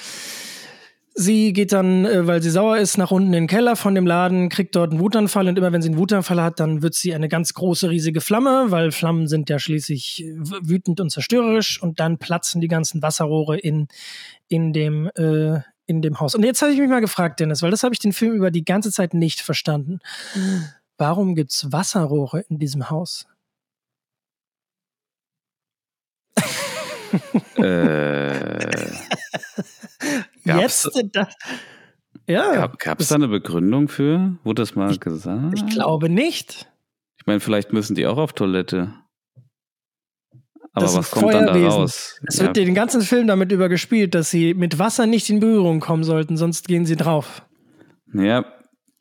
Sie geht dann, äh, weil sie sauer ist, nach unten in den Keller von dem Laden, kriegt dort einen Wutanfall und immer wenn sie einen Wutanfall hat, dann wird sie eine ganz große, riesige Flamme, weil Flammen sind ja schließlich wütend und zerstörerisch und dann platzen die ganzen Wasserrohre in, in dem, äh, in dem Haus. Und jetzt habe ich mich mal gefragt, Dennis, weil das habe ich den Film über die ganze Zeit nicht verstanden. Warum gibt es Wasserrohre in diesem Haus? äh, Jetzt? Das, ja. Gab es da eine Begründung für? Wurde das mal ich, gesagt? Ich glaube nicht. Ich meine, vielleicht müssen die auch auf Toilette. Aber das was kommt dann da raus? Es ja. wird den ganzen Film damit übergespielt, dass sie mit Wasser nicht in Berührung kommen sollten, sonst gehen sie drauf. Ja,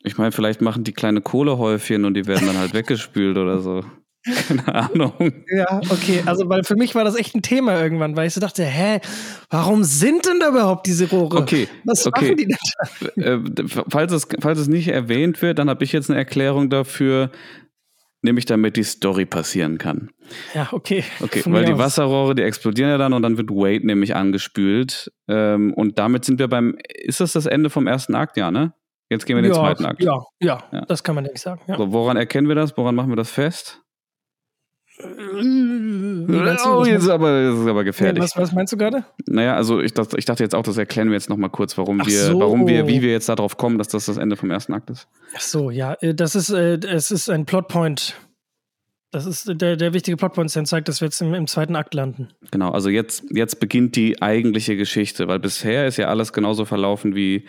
ich meine, vielleicht machen die kleine Kohlehäufchen und die werden dann halt weggespült oder so. Keine Ahnung. Ja, okay. Also, weil für mich war das echt ein Thema irgendwann, weil ich so dachte, hä, warum sind denn da überhaupt diese Rohre? Okay. Was okay. machen die denn da? Äh, falls, es, falls es nicht erwähnt wird, dann habe ich jetzt eine Erklärung dafür, nämlich damit die Story passieren kann. Ja, okay. Okay, Von weil die aus. Wasserrohre, die explodieren ja dann und dann wird Wade nämlich angespült. Ähm, und damit sind wir beim, ist das das Ende vom ersten Akt, ja, ne? Jetzt gehen wir in den ja, zweiten Akt. Ja, ja, ja, das kann man nicht sagen. Ja. So, woran erkennen wir das? Woran machen wir das fest? Oh, jetzt ist aber, das ist aber gefährlich. Was, was, meinst du gerade? Naja, also ich, das, ich, dachte jetzt auch, das erklären wir jetzt nochmal kurz, warum wir, so. warum wir, wie wir jetzt darauf kommen, dass das das Ende vom ersten Akt ist. Ach so, ja, äh, das ist, äh, es ist ein Plotpoint. Das ist der, der wichtige Plotpoint, der zeigt, dass wir jetzt im, im, zweiten Akt landen. Genau, also jetzt, jetzt beginnt die eigentliche Geschichte, weil bisher ist ja alles genauso verlaufen, wie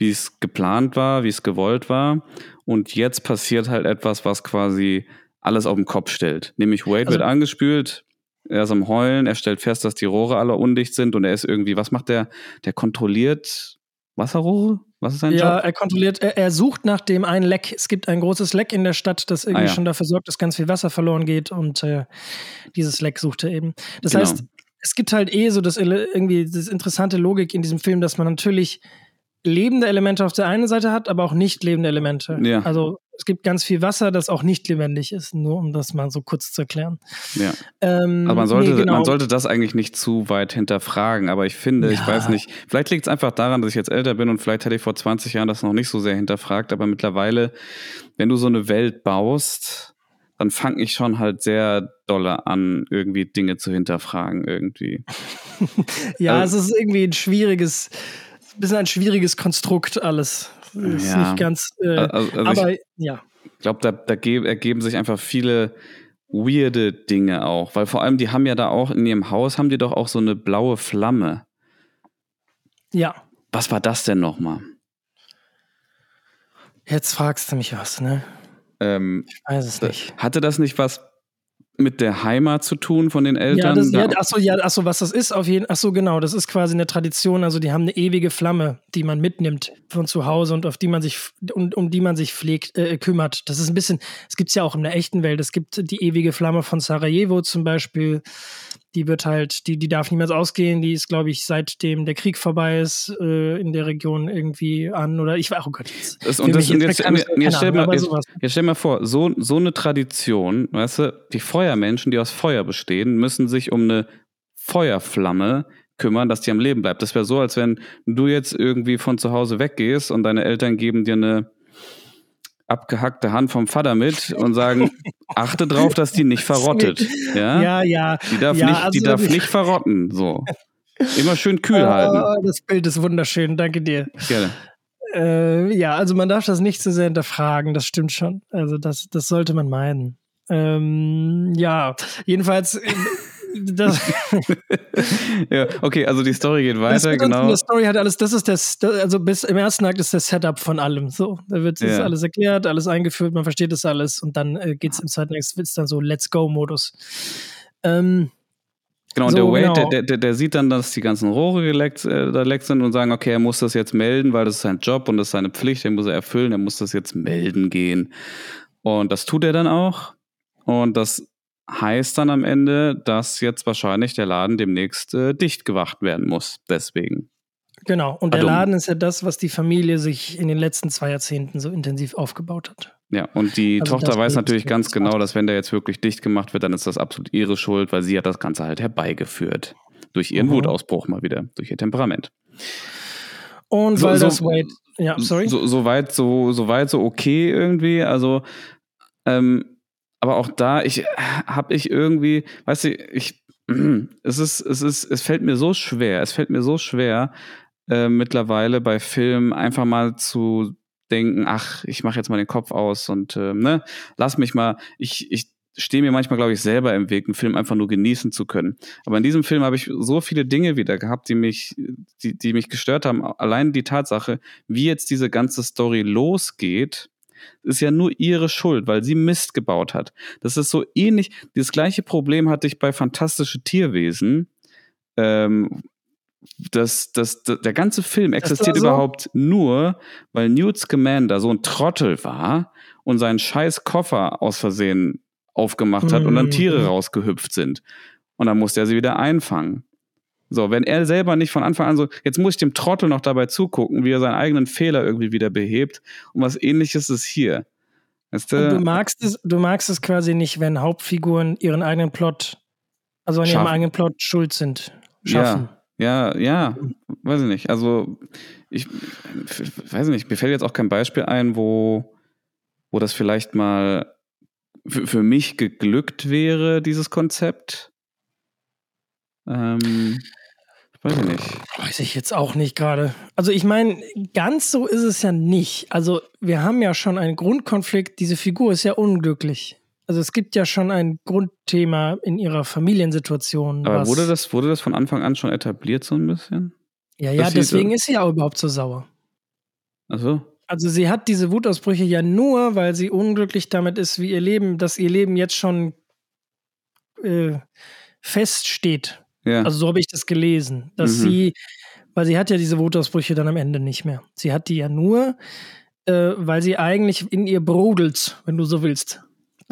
es geplant war, wie es gewollt war. Und jetzt passiert halt etwas, was quasi alles auf den Kopf stellt. Nämlich Wade also, wird angespült, er ist am Heulen, er stellt fest, dass die Rohre alle undicht sind und er ist irgendwie, was macht der? Der kontrolliert Wasserrohre? Was ist sein ja, Job? er kontrolliert, er, er, sucht nach dem einen Leck. Es gibt ein großes Leck in der Stadt, das irgendwie ah, ja. schon dafür sorgt, dass ganz viel Wasser verloren geht und äh, dieses Leck sucht er eben. Das genau. heißt, es gibt halt eh so das irgendwie das interessante Logik in diesem Film, dass man natürlich lebende Elemente auf der einen Seite hat, aber auch nicht lebende Elemente. Ja. Also es gibt ganz viel Wasser, das auch nicht lebendig ist, nur um das mal so kurz zu erklären. Ja. Ähm, aber man sollte, nee, genau. man sollte das eigentlich nicht zu weit hinterfragen. Aber ich finde, ja. ich weiß nicht, vielleicht liegt es einfach daran, dass ich jetzt älter bin und vielleicht hätte ich vor 20 Jahren das noch nicht so sehr hinterfragt. Aber mittlerweile, wenn du so eine Welt baust, dann fange ich schon halt sehr dolle an, irgendwie Dinge zu hinterfragen, irgendwie. ja, also, es ist irgendwie ein schwieriges bisschen ein schwieriges Konstrukt alles. Ist ja. nicht ganz. Äh, also, also aber ich ja. Ich glaube, da, da ergeben sich einfach viele weirde Dinge auch, weil vor allem die haben ja da auch in ihrem Haus haben die doch auch so eine blaue Flamme. Ja. Was war das denn nochmal? Jetzt fragst du mich was, ne? Ähm, ich weiß es nicht. Hatte das nicht was mit der Heimat zu tun von den Eltern? Ja, das, ja achso, ja, achso, was das ist, auf jeden Achso, genau, das ist quasi eine Tradition. Also die haben eine ewige Flamme, die man mitnimmt von zu Hause und auf die man sich um, um die man sich pflegt, äh, kümmert. Das ist ein bisschen, es gibt es ja auch in der echten Welt. Es gibt die ewige Flamme von Sarajevo zum Beispiel die wird halt, die, die darf niemals ausgehen. Die ist, glaube ich, seitdem der Krieg vorbei ist, äh, in der Region irgendwie an. Oder ich war, oh Gott. Jetzt, das, und das, jetzt, jetzt, jetzt, stell mal, jetzt, jetzt stell mal vor, so, so eine Tradition, weißt du, die Feuermenschen, die aus Feuer bestehen, müssen sich um eine Feuerflamme kümmern, dass die am Leben bleibt. Das wäre so, als wenn du jetzt irgendwie von zu Hause weggehst und deine Eltern geben dir eine abgehackte Hand vom Vater mit und sagen, achte drauf, dass die nicht verrottet. Ja, ja. ja. Die darf, ja, nicht, die also darf nicht verrotten. So. Immer schön kühl oh, halten. Das Bild ist wunderschön, danke dir. Gerne. Äh, ja, also man darf das nicht zu sehr hinterfragen, das stimmt schon. Also das, das sollte man meiden. Ähm, ja, jedenfalls das ja, okay, also die Story geht weiter, genau. Die Story hat alles, das ist das, also bis im ersten Akt ist das Setup von allem. So, da wird ja. alles erklärt, alles eingeführt, man versteht das alles und dann äh, geht es im zweiten Akt, wird es dann so Let's Go-Modus. Ähm, Genau, und so, der Wade, genau. der, der, der, sieht dann, dass die ganzen Rohre geleckt, äh, da leckt sind und sagen, okay, er muss das jetzt melden, weil das ist sein Job und das ist seine Pflicht, den muss er erfüllen, er muss das jetzt melden gehen. Und das tut er dann auch. Und das heißt dann am Ende, dass jetzt wahrscheinlich der Laden demnächst äh, dicht gewacht werden muss. Deswegen. Genau, und der Adum. Laden ist ja das, was die Familie sich in den letzten zwei Jahrzehnten so intensiv aufgebaut hat. Ja, und die also Tochter weiß natürlich ganz genau, dass wenn der jetzt wirklich dicht gemacht wird, dann ist das absolut ihre Schuld, weil sie hat das Ganze halt herbeigeführt. Durch ihren mhm. Wutausbruch mal wieder, durch ihr Temperament. Und so, weil so, das Wade, ja, sorry. So, so, weit, so, so weit, so okay irgendwie. Also, ähm, aber auch da, ich habe ich irgendwie, weißt du, ich, es ist, es ist, es fällt mir so schwer, es fällt mir so schwer, äh, mittlerweile bei Filmen einfach mal zu denken, ach, ich mache jetzt mal den Kopf aus und äh, ne, lass mich mal, ich, ich stehe mir manchmal, glaube ich, selber im Weg, einen Film einfach nur genießen zu können. Aber in diesem Film habe ich so viele Dinge wieder gehabt, die mich, die, die mich gestört haben. Allein die Tatsache, wie jetzt diese ganze Story losgeht, ist ja nur ihre Schuld, weil sie Mist gebaut hat. Das ist so ähnlich. Das gleiche Problem hatte ich bei Fantastische Tierwesen. Ähm, das, das, das, der ganze Film existiert so? überhaupt nur, weil Newt Scamander so ein Trottel war und seinen scheiß Koffer aus Versehen aufgemacht hat mhm. und dann Tiere mhm. rausgehüpft sind. Und dann musste er sie wieder einfangen. So, wenn er selber nicht von Anfang an so, jetzt muss ich dem Trottel noch dabei zugucken, wie er seinen eigenen Fehler irgendwie wieder behebt. Und was ähnliches ist hier. Weißt du? du magst es, du magst es quasi nicht, wenn Hauptfiguren ihren eigenen Plot, also an ihrem eigenen Plot schuld sind. Schaffen. Ja, ja, ja, weiß ich nicht. Also, ich weiß nicht, mir fällt jetzt auch kein Beispiel ein, wo, wo das vielleicht mal für, für mich geglückt wäre, dieses Konzept. Ähm, weiß ich nicht. Weiß ich jetzt auch nicht gerade. Also ich meine, ganz so ist es ja nicht. Also wir haben ja schon einen Grundkonflikt. Diese Figur ist ja unglücklich. Also es gibt ja schon ein Grundthema in ihrer Familiensituation. Aber wurde das, wurde das von Anfang an schon etabliert so ein bisschen? Ja, ja, deswegen ist sie ja auch überhaupt so sauer. Ach so. Also sie hat diese Wutausbrüche ja nur, weil sie unglücklich damit ist, wie ihr Leben, dass ihr Leben jetzt schon äh, feststeht. Ja. Also so habe ich das gelesen, dass mhm. sie, weil sie hat ja diese Wutausbrüche dann am Ende nicht mehr. Sie hat die ja nur, äh, weil sie eigentlich in ihr brodelt, wenn du so willst.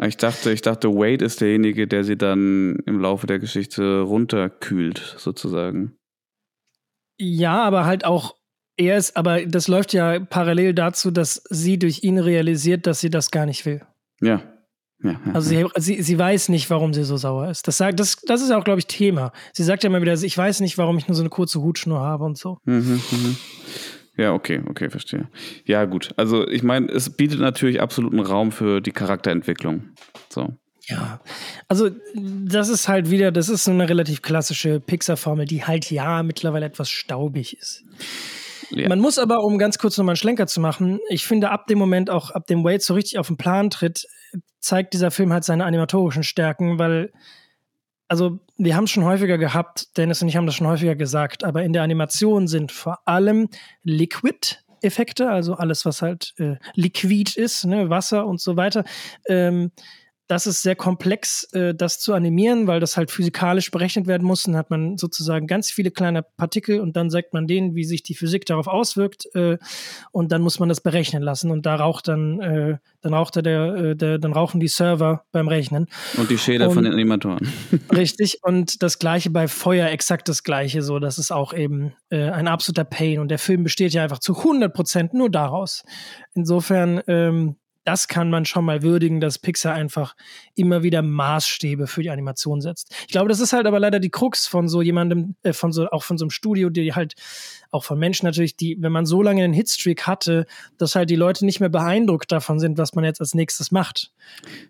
Ich dachte, ich dachte, Wade ist derjenige, der sie dann im Laufe der Geschichte runterkühlt, sozusagen. Ja, aber halt auch er ist, aber das läuft ja parallel dazu, dass sie durch ihn realisiert, dass sie das gar nicht will. Ja. Ja, also sie, sie, sie weiß nicht, warum sie so sauer ist. Das, sagt, das, das ist auch, glaube ich, Thema. Sie sagt ja immer wieder, ich weiß nicht, warum ich nur so eine kurze Hutschnur habe und so. Mhm, mhm. Ja, okay, okay, verstehe. Ja, gut. Also ich meine, es bietet natürlich absoluten Raum für die Charakterentwicklung. So. Ja, also das ist halt wieder, das ist so eine relativ klassische Pixar-Formel, die halt ja mittlerweile etwas staubig ist. Ja. Man muss aber, um ganz kurz nochmal einen Schlenker zu machen, ich finde, ab dem Moment auch, ab dem Wade so richtig auf den Plan tritt, zeigt dieser Film halt seine animatorischen Stärken, weil, also, wir haben es schon häufiger gehabt, Dennis und ich haben das schon häufiger gesagt, aber in der Animation sind vor allem Liquid Effekte, also alles, was halt äh, liquid ist, ne, Wasser und so weiter, ähm, das ist sehr komplex, äh, das zu animieren, weil das halt physikalisch berechnet werden muss. Dann hat man sozusagen ganz viele kleine Partikel und dann sagt man denen, wie sich die Physik darauf auswirkt äh, und dann muss man das berechnen lassen und da raucht dann, äh, dann raucht der, äh, der, dann rauchen die Server beim Rechnen. Und die Schäder und, von den Animatoren. richtig und das gleiche bei Feuer, exakt das gleiche so. Das ist auch eben äh, ein absoluter Pain und der Film besteht ja einfach zu 100 Prozent nur daraus. Insofern ähm, das kann man schon mal würdigen, dass Pixar einfach immer wieder Maßstäbe für die Animation setzt. Ich glaube, das ist halt aber leider die Krux von so jemandem, äh, von so, auch von so einem Studio, die halt, auch von Menschen natürlich, die, wenn man so lange einen Hitstreak hatte, dass halt die Leute nicht mehr beeindruckt davon sind, was man jetzt als nächstes macht.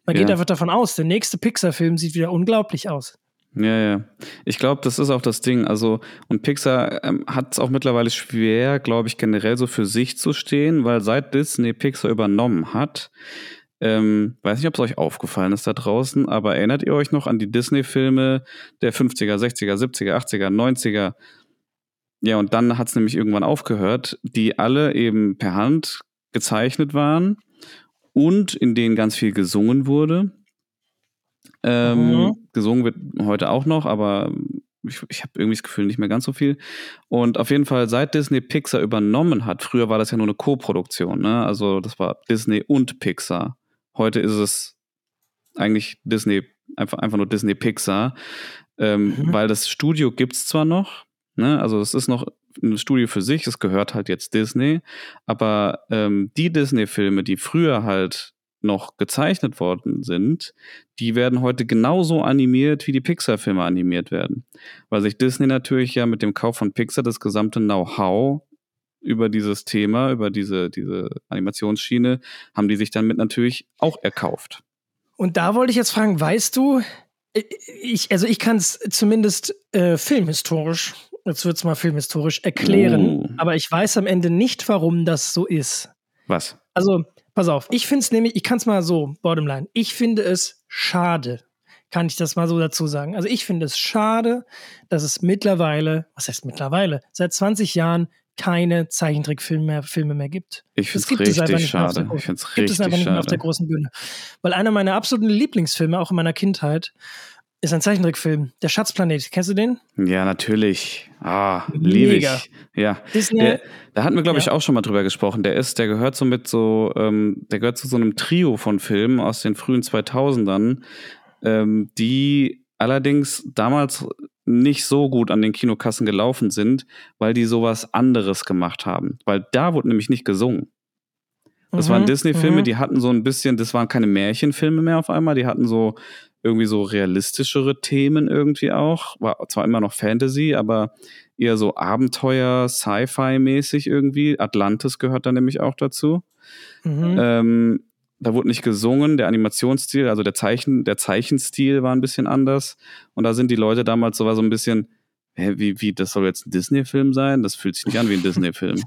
Man ja. geht einfach davon aus, der nächste Pixar-Film sieht wieder unglaublich aus. Ja, ja. Ich glaube, das ist auch das Ding. Also, und Pixar ähm, hat es auch mittlerweile schwer, glaube ich, generell so für sich zu stehen, weil seit Disney Pixar übernommen hat, Ähm, weiß nicht, ob es euch aufgefallen ist da draußen, aber erinnert ihr euch noch an die Disney-Filme der 50er, 60er, 70er, 80er, 90er? Ja, und dann hat es nämlich irgendwann aufgehört, die alle eben per Hand gezeichnet waren und in denen ganz viel gesungen wurde. Ähm, mhm. Gesungen wird heute auch noch, aber ich, ich habe irgendwie das Gefühl, nicht mehr ganz so viel. Und auf jeden Fall, seit Disney Pixar übernommen hat, früher war das ja nur eine Co-Produktion, ne? Also das war Disney und Pixar. Heute ist es eigentlich Disney, einfach, einfach nur Disney Pixar. Ähm, mhm. Weil das Studio gibt es zwar noch, ne? Also es ist noch ein Studio für sich, es gehört halt jetzt Disney, aber ähm, die Disney-Filme, die früher halt noch gezeichnet worden sind, die werden heute genauso animiert, wie die Pixar-Filme animiert werden. Weil sich Disney natürlich ja mit dem Kauf von Pixar das gesamte Know-how über dieses Thema, über diese, diese Animationsschiene, haben die sich dann mit natürlich auch erkauft. Und da wollte ich jetzt fragen, weißt du, ich, also ich kann es zumindest äh, filmhistorisch, jetzt wird es mal filmhistorisch erklären, uh. aber ich weiß am Ende nicht, warum das so ist. Was? Also Pass auf, ich finde es nämlich, ich kann es mal so, bottomline, ich finde es schade, kann ich das mal so dazu sagen. Also ich finde es schade, dass es mittlerweile, was heißt mittlerweile, seit 20 Jahren keine Zeichentrickfilme mehr, Filme mehr gibt. Ich finde es richtig schade. Ich finde es richtig Gibt es einfach nicht mehr auf der großen Bühne. Weil einer meiner absoluten Lieblingsfilme, auch in meiner Kindheit, ist ein Zeichentrickfilm. Der Schatzplanet. Kennst du den? Ja, natürlich. Ah, liebe ich. Ja. Der, da hatten wir, glaube ich, ja. auch schon mal drüber gesprochen. Der ist, der gehört so mit so, ähm, der gehört zu so einem Trio von Filmen aus den frühen 2000ern, ähm, die allerdings damals nicht so gut an den Kinokassen gelaufen sind, weil die sowas anderes gemacht haben. Weil da wurde nämlich nicht gesungen. Das mhm, waren Disney-Filme, mhm. die hatten so ein bisschen, das waren keine Märchenfilme mehr auf einmal, die hatten so irgendwie so realistischere Themen irgendwie auch. War zwar immer noch Fantasy, aber eher so Abenteuer, Sci-Fi-mäßig irgendwie. Atlantis gehört da nämlich auch dazu. Mhm. Ähm, da wurde nicht gesungen, der Animationsstil, also der Zeichen, der Zeichenstil war ein bisschen anders. Und da sind die Leute damals so, war so ein bisschen, hä, wie, wie, das soll jetzt ein Disney-Film sein? Das fühlt sich nicht an wie ein Disney-Film.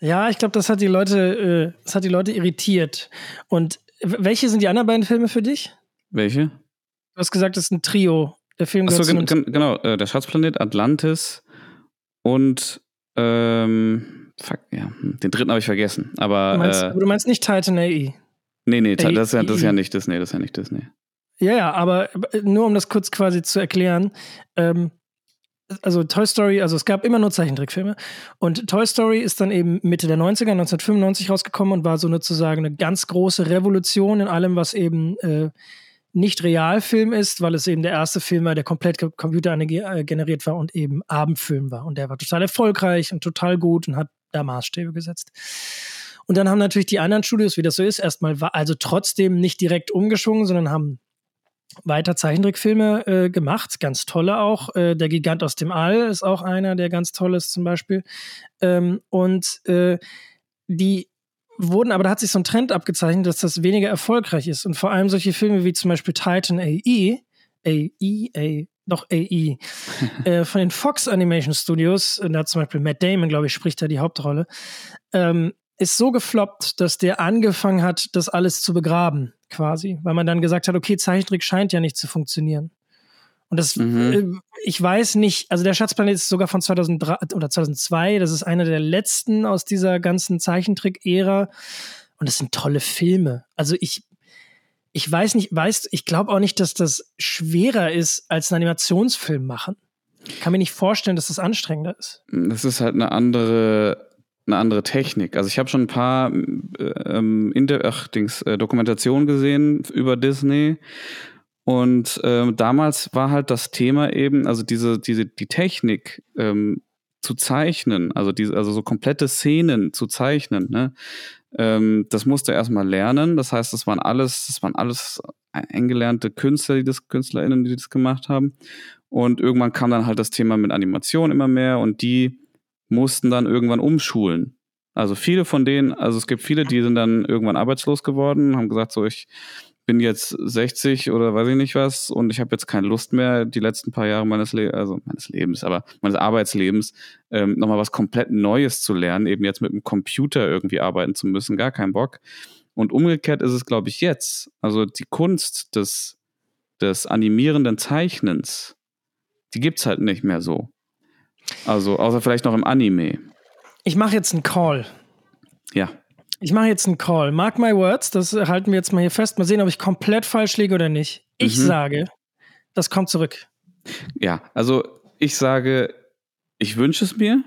Ja, ich glaube, das hat die Leute, äh, das hat die Leute irritiert. Und welche sind die anderen beiden Filme für dich? Welche? Du hast gesagt, das ist ein Trio. Der Film Achso, gen gen genau. Äh, der Schatzplanet, Atlantis und ähm, fuck, ja, hm, den dritten habe ich vergessen. Aber du meinst, äh, aber du meinst nicht Titan AE? Nee, nee, das ist, ja, das ist ja nicht Disney, das ist ja nicht Disney. Ja, ja, aber nur um das kurz quasi zu erklären, ähm, also Toy Story, also es gab immer nur Zeichentrickfilme. Und Toy Story ist dann eben Mitte der 90er, 1995 rausgekommen und war so sozusagen eine ganz große Revolution in allem, was eben äh, nicht Realfilm ist, weil es eben der erste Film war, der komplett computergeneriert war und eben Abendfilm war. Und der war total erfolgreich und total gut und hat da Maßstäbe gesetzt. Und dann haben natürlich die anderen Studios, wie das so ist, erstmal also trotzdem nicht direkt umgeschwungen, sondern haben weiter Zeichentrickfilme äh, gemacht, ganz tolle auch. Äh, der Gigant aus dem All ist auch einer, der ganz toll ist zum Beispiel. Ähm, und äh, die wurden, aber da hat sich so ein Trend abgezeichnet, dass das weniger erfolgreich ist. Und vor allem solche Filme wie zum Beispiel Titan AE, AE, A, doch AE, äh, von den Fox Animation Studios, da hat zum Beispiel Matt Damon, glaube ich, spricht da die Hauptrolle, ähm, ist so gefloppt, dass der angefangen hat, das alles zu begraben, quasi. Weil man dann gesagt hat, okay, Zeichentrick scheint ja nicht zu funktionieren. Und das, mhm. äh, ich weiß nicht, also der Schatzplanet ist sogar von 2003 oder 2002, das ist einer der letzten aus dieser ganzen Zeichentrick-Ära. Und das sind tolle Filme. Also ich, ich weiß nicht, weiß, ich glaube auch nicht, dass das schwerer ist, als einen Animationsfilm machen. Ich kann mir nicht vorstellen, dass das anstrengender ist. Das ist halt eine andere, eine andere Technik. Also ich habe schon ein paar ähm, Inter ach, Dings, äh, Dokumentationen gesehen über Disney und ähm, damals war halt das Thema eben, also diese, diese, die Technik ähm, zu zeichnen, also diese, also so komplette Szenen zu zeichnen, ne? Ähm, das musste er erstmal lernen. Das heißt, das waren alles, das waren alles eingelernte Künstler, die das, KünstlerInnen, die das gemacht haben. Und irgendwann kam dann halt das Thema mit Animation immer mehr und die mussten dann irgendwann umschulen. Also viele von denen, also es gibt viele, die sind dann irgendwann arbeitslos geworden, haben gesagt, so ich bin jetzt 60 oder weiß ich nicht was und ich habe jetzt keine Lust mehr, die letzten paar Jahre meines, Le also meines Lebens, aber meines Arbeitslebens, ähm, nochmal was komplett Neues zu lernen, eben jetzt mit dem Computer irgendwie arbeiten zu müssen, gar keinen Bock. Und umgekehrt ist es, glaube ich, jetzt. Also die Kunst des, des animierenden Zeichnens, die gibt es halt nicht mehr so. Also, außer vielleicht noch im Anime. Ich mache jetzt einen Call. Ja. Ich mache jetzt einen Call. Mark my words, das halten wir jetzt mal hier fest. Mal sehen, ob ich komplett falsch liege oder nicht. Ich mhm. sage, das kommt zurück. Ja, also ich sage, ich wünsche es mir.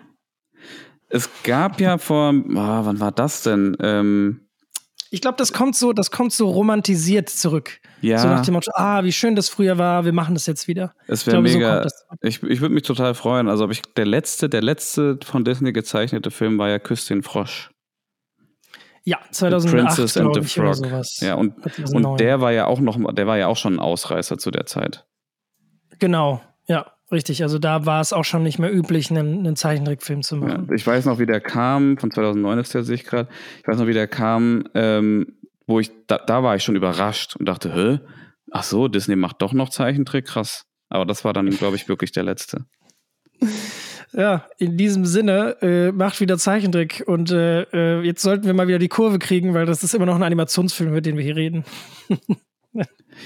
Es gab ja vor, oh, wann war das denn? Ähm, ich glaube, das kommt so, das kommt so romantisiert zurück. Ja. So nach dem Motto, ah, wie schön das früher war, wir machen das jetzt wieder. Es wäre mega. So ich ich würde mich total freuen. Also, ich, der letzte, der letzte von Disney gezeichnete Film war ja Küss den Frosch. Ja, 2008 Princess and the ich, Frog. sowas. Ja, und, und der war ja auch noch, der war ja auch schon ein Ausreißer zu der Zeit. Genau, ja. Richtig, also da war es auch schon nicht mehr üblich, einen, einen Zeichentrickfilm zu machen. Ja, ich weiß noch, wie der kam, von 2009 ist der, sehe ich gerade. Ich weiß noch, wie der kam, ähm, wo ich, da, da war ich schon überrascht und dachte, hä? Ach so, Disney macht doch noch Zeichentrick, krass. Aber das war dann, glaube ich, wirklich der letzte. Ja, in diesem Sinne, äh, macht wieder Zeichentrick. Und äh, äh, jetzt sollten wir mal wieder die Kurve kriegen, weil das ist immer noch ein Animationsfilm, mit dem wir hier reden.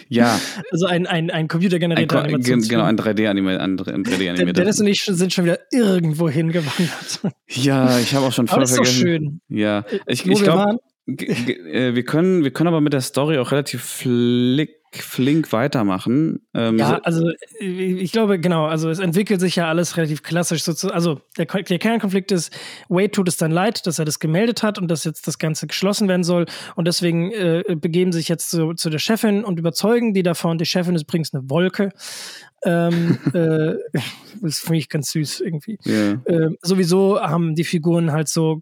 Ja. Also ein, ein, ein computergenerierter ein, Animationsfilm. Genau, ein 3D-animierter. 3D Dennis und ich sind schon wieder irgendwo hingewandert. Ja, ich habe auch schon voll aber das ist vergessen. Doch schön. Ja, ich, ich glaube, äh, wir können, wir können aber mit der Story auch relativ flick flink weitermachen. Ähm, ja, also ich glaube, genau, also es entwickelt sich ja alles relativ klassisch. Also der, der Kernkonflikt ist, Wade tut es dann leid, dass er das gemeldet hat und dass jetzt das Ganze geschlossen werden soll. Und deswegen äh, begeben sich jetzt zu, zu der Chefin und überzeugen die davon. Die Chefin ist übrigens eine Wolke. ähm, äh, das finde ich ganz süß irgendwie. Yeah. Äh, sowieso haben die Figuren halt so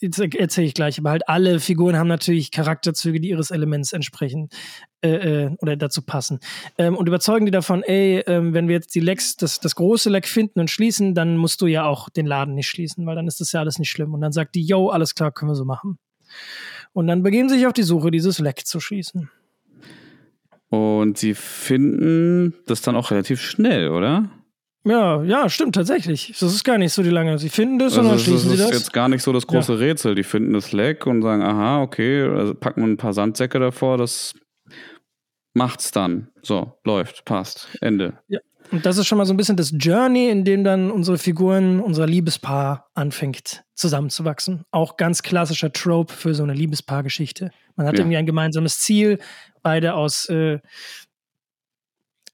erzähle ich gleich, aber halt alle Figuren haben natürlich Charakterzüge, die ihres Elements entsprechen äh, äh, oder dazu passen. Ähm, und überzeugen die davon, ey, äh, wenn wir jetzt die Lecks, das, das große Leck finden und schließen, dann musst du ja auch den Laden nicht schließen, weil dann ist das ja alles nicht schlimm. Und dann sagt die, yo, alles klar, können wir so machen. Und dann begeben sie sich auf die Suche, dieses Leck zu schließen. Und sie finden das dann auch relativ schnell, oder? Ja, ja, stimmt tatsächlich. Das ist gar nicht so die lange. Sie finden das also und dann schließen sie das. Das ist jetzt gar nicht so das große ja. Rätsel. Die finden das Leck und sagen, aha, okay, also packen ein paar Sandsäcke davor, das macht's dann. So, läuft, passt, Ende. Ja. Und das ist schon mal so ein bisschen das Journey, in dem dann unsere Figuren, unser Liebespaar anfängt zusammenzuwachsen. Auch ganz klassischer Trope für so eine Liebespaargeschichte. Man hat ja. irgendwie ein gemeinsames Ziel, beide aus äh,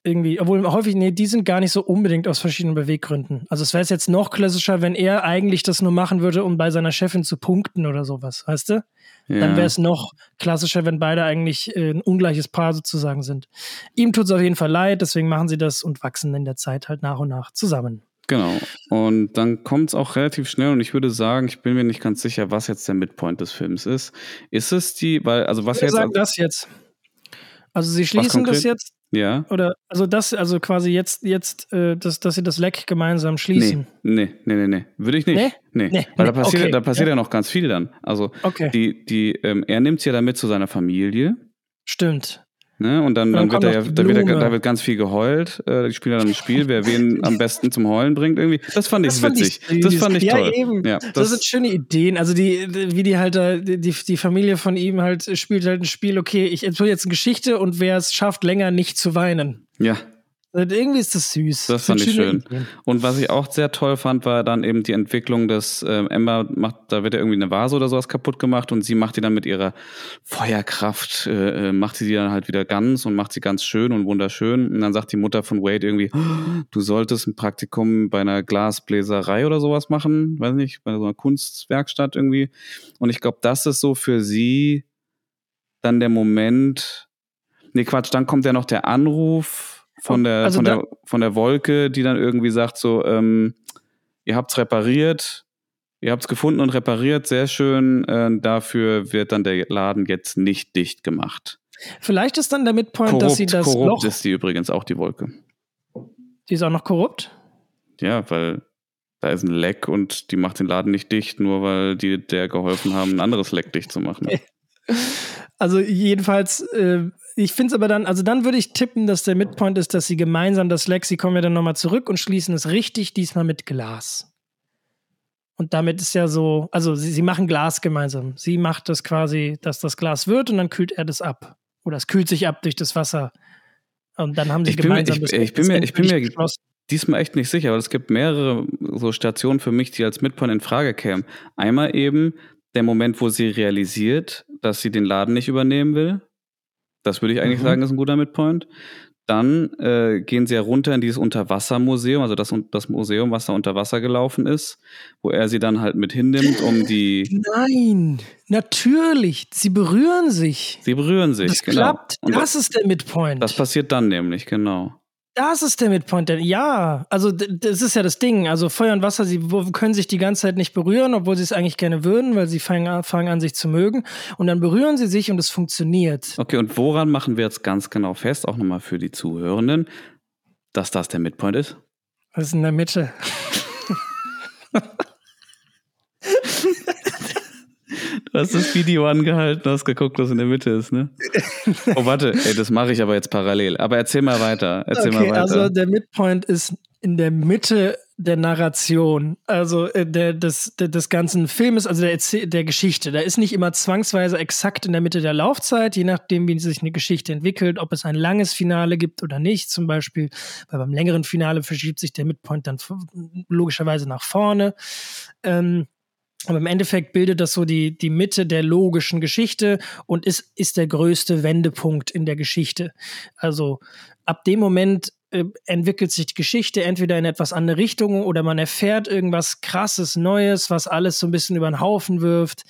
irgendwie, obwohl häufig, nee, die sind gar nicht so unbedingt aus verschiedenen Beweggründen. Also es wäre jetzt noch klassischer, wenn er eigentlich das nur machen würde, um bei seiner Chefin zu punkten oder sowas, weißt du? Ja. Dann wäre es noch klassischer, wenn beide eigentlich äh, ein ungleiches Paar sozusagen sind. Ihm tut es auf jeden Fall leid, deswegen machen sie das und wachsen in der Zeit halt nach und nach zusammen. Genau. Und dann kommt es auch relativ schnell und ich würde sagen, ich bin mir nicht ganz sicher, was jetzt der Midpoint des Films ist. Ist es die, weil, also was ich jetzt. Sagen das jetzt. Also sie schließen das jetzt ja. Oder also das, also quasi jetzt, jetzt, äh, dass, dass sie das Leck gemeinsam schließen. Nee, nee, nee, nee, nee. Würde ich nicht. Nee? Nee. nee. Weil da passiert, okay. da passiert ja. ja. noch ganz viel dann. Also okay. die, die, ähm, er nimmt sie ja damit zu seiner Familie. Stimmt. Ne? Und dann, dann, dann wird, er, da, wird da wird ganz viel geheult. Äh, die spielen dann ein Spiel, wer wen am besten zum Heulen bringt irgendwie. Das fand ich das witzig. Fand ich das fand ich ja, toll. Eben. Ja, das, das sind schöne Ideen. Also die, wie die halt da, die, die Familie von ihm halt spielt halt ein Spiel, okay, ich erzähle jetzt eine Geschichte und wer es schafft, länger nicht zu weinen. Ja, irgendwie ist das süß. Das fand ich schön. Ideen. Und was ich auch sehr toll fand, war dann eben die Entwicklung des äh, Ember macht, da wird ja irgendwie eine Vase oder sowas kaputt gemacht und sie macht die dann mit ihrer Feuerkraft, äh, äh, macht sie die dann halt wieder ganz und macht sie ganz schön und wunderschön. Und dann sagt die Mutter von Wade irgendwie, oh, du solltest ein Praktikum bei einer Glasbläserei oder sowas machen, weiß nicht, bei so einer Kunstwerkstatt irgendwie. Und ich glaube, das ist so für sie dann der Moment, nee Quatsch, dann kommt ja noch der Anruf von der, also von, der, von der Wolke, die dann irgendwie sagt so, ähm, ihr habt's repariert, ihr habt's gefunden und repariert, sehr schön, äh, dafür wird dann der Laden jetzt nicht dicht gemacht. Vielleicht ist dann der Midpoint, korrupt, dass sie das korrupt Loch... ist die übrigens auch, die Wolke. Die ist auch noch korrupt? Ja, weil da ist ein Leck und die macht den Laden nicht dicht, nur weil die der geholfen haben, ein anderes Leck dicht zu machen. Also jedenfalls äh, ich finde es aber dann, also dann würde ich tippen, dass der Midpoint ist, dass sie gemeinsam das kommen ja dann nochmal zurück und schließen es richtig, diesmal mit Glas. Und damit ist ja so, also sie, sie machen Glas gemeinsam. Sie macht das quasi, dass das Glas wird und dann kühlt er das ab. Oder es kühlt sich ab durch das Wasser. Und dann haben sie ich gemeinsam mir, ich, das ich, bin mir, ich bin mir diesmal echt nicht sicher, aber es gibt mehrere so Stationen für mich, die als Midpoint in Frage kämen. Einmal eben der Moment, wo sie realisiert, dass sie den Laden nicht übernehmen will. Das würde ich eigentlich mhm. sagen, ist ein guter Midpoint. Dann äh, gehen sie ja runter in dieses Unterwassermuseum, also das, das Museum, was da unter Wasser gelaufen ist, wo er sie dann halt mit hinnimmt, um die. Nein, natürlich. Sie berühren sich. Sie berühren sich, das genau. Klappt. Und das ist der Midpoint. Das passiert dann nämlich, genau. Das ist der Midpoint. Ja, also das ist ja das Ding. Also Feuer und Wasser, sie können sich die ganze Zeit nicht berühren, obwohl sie es eigentlich gerne würden, weil sie fangen an, fangen an, sich zu mögen. Und dann berühren sie sich und es funktioniert. Okay, und woran machen wir jetzt ganz genau fest, auch nochmal für die Zuhörenden, dass das der Midpoint ist? Was ist in der Mitte? Du hast das Video angehalten, hast geguckt, was in der Mitte ist, ne? Oh, warte, ey, das mache ich aber jetzt parallel. Aber erzähl mal weiter. Erzähl okay, mal weiter. Also der Midpoint ist in der Mitte der Narration, also äh, der, des, des ganzen Filmes, also der, der Geschichte. Da ist nicht immer zwangsweise exakt in der Mitte der Laufzeit, je nachdem, wie sich eine Geschichte entwickelt, ob es ein langes Finale gibt oder nicht, zum Beispiel. Weil beim längeren Finale verschiebt sich der Midpoint dann logischerweise nach vorne. Ähm, aber im Endeffekt bildet das so die, die Mitte der logischen Geschichte und ist, ist der größte Wendepunkt in der Geschichte. Also ab dem Moment äh, entwickelt sich die Geschichte entweder in etwas andere Richtungen oder man erfährt irgendwas krasses Neues, was alles so ein bisschen über den Haufen wirft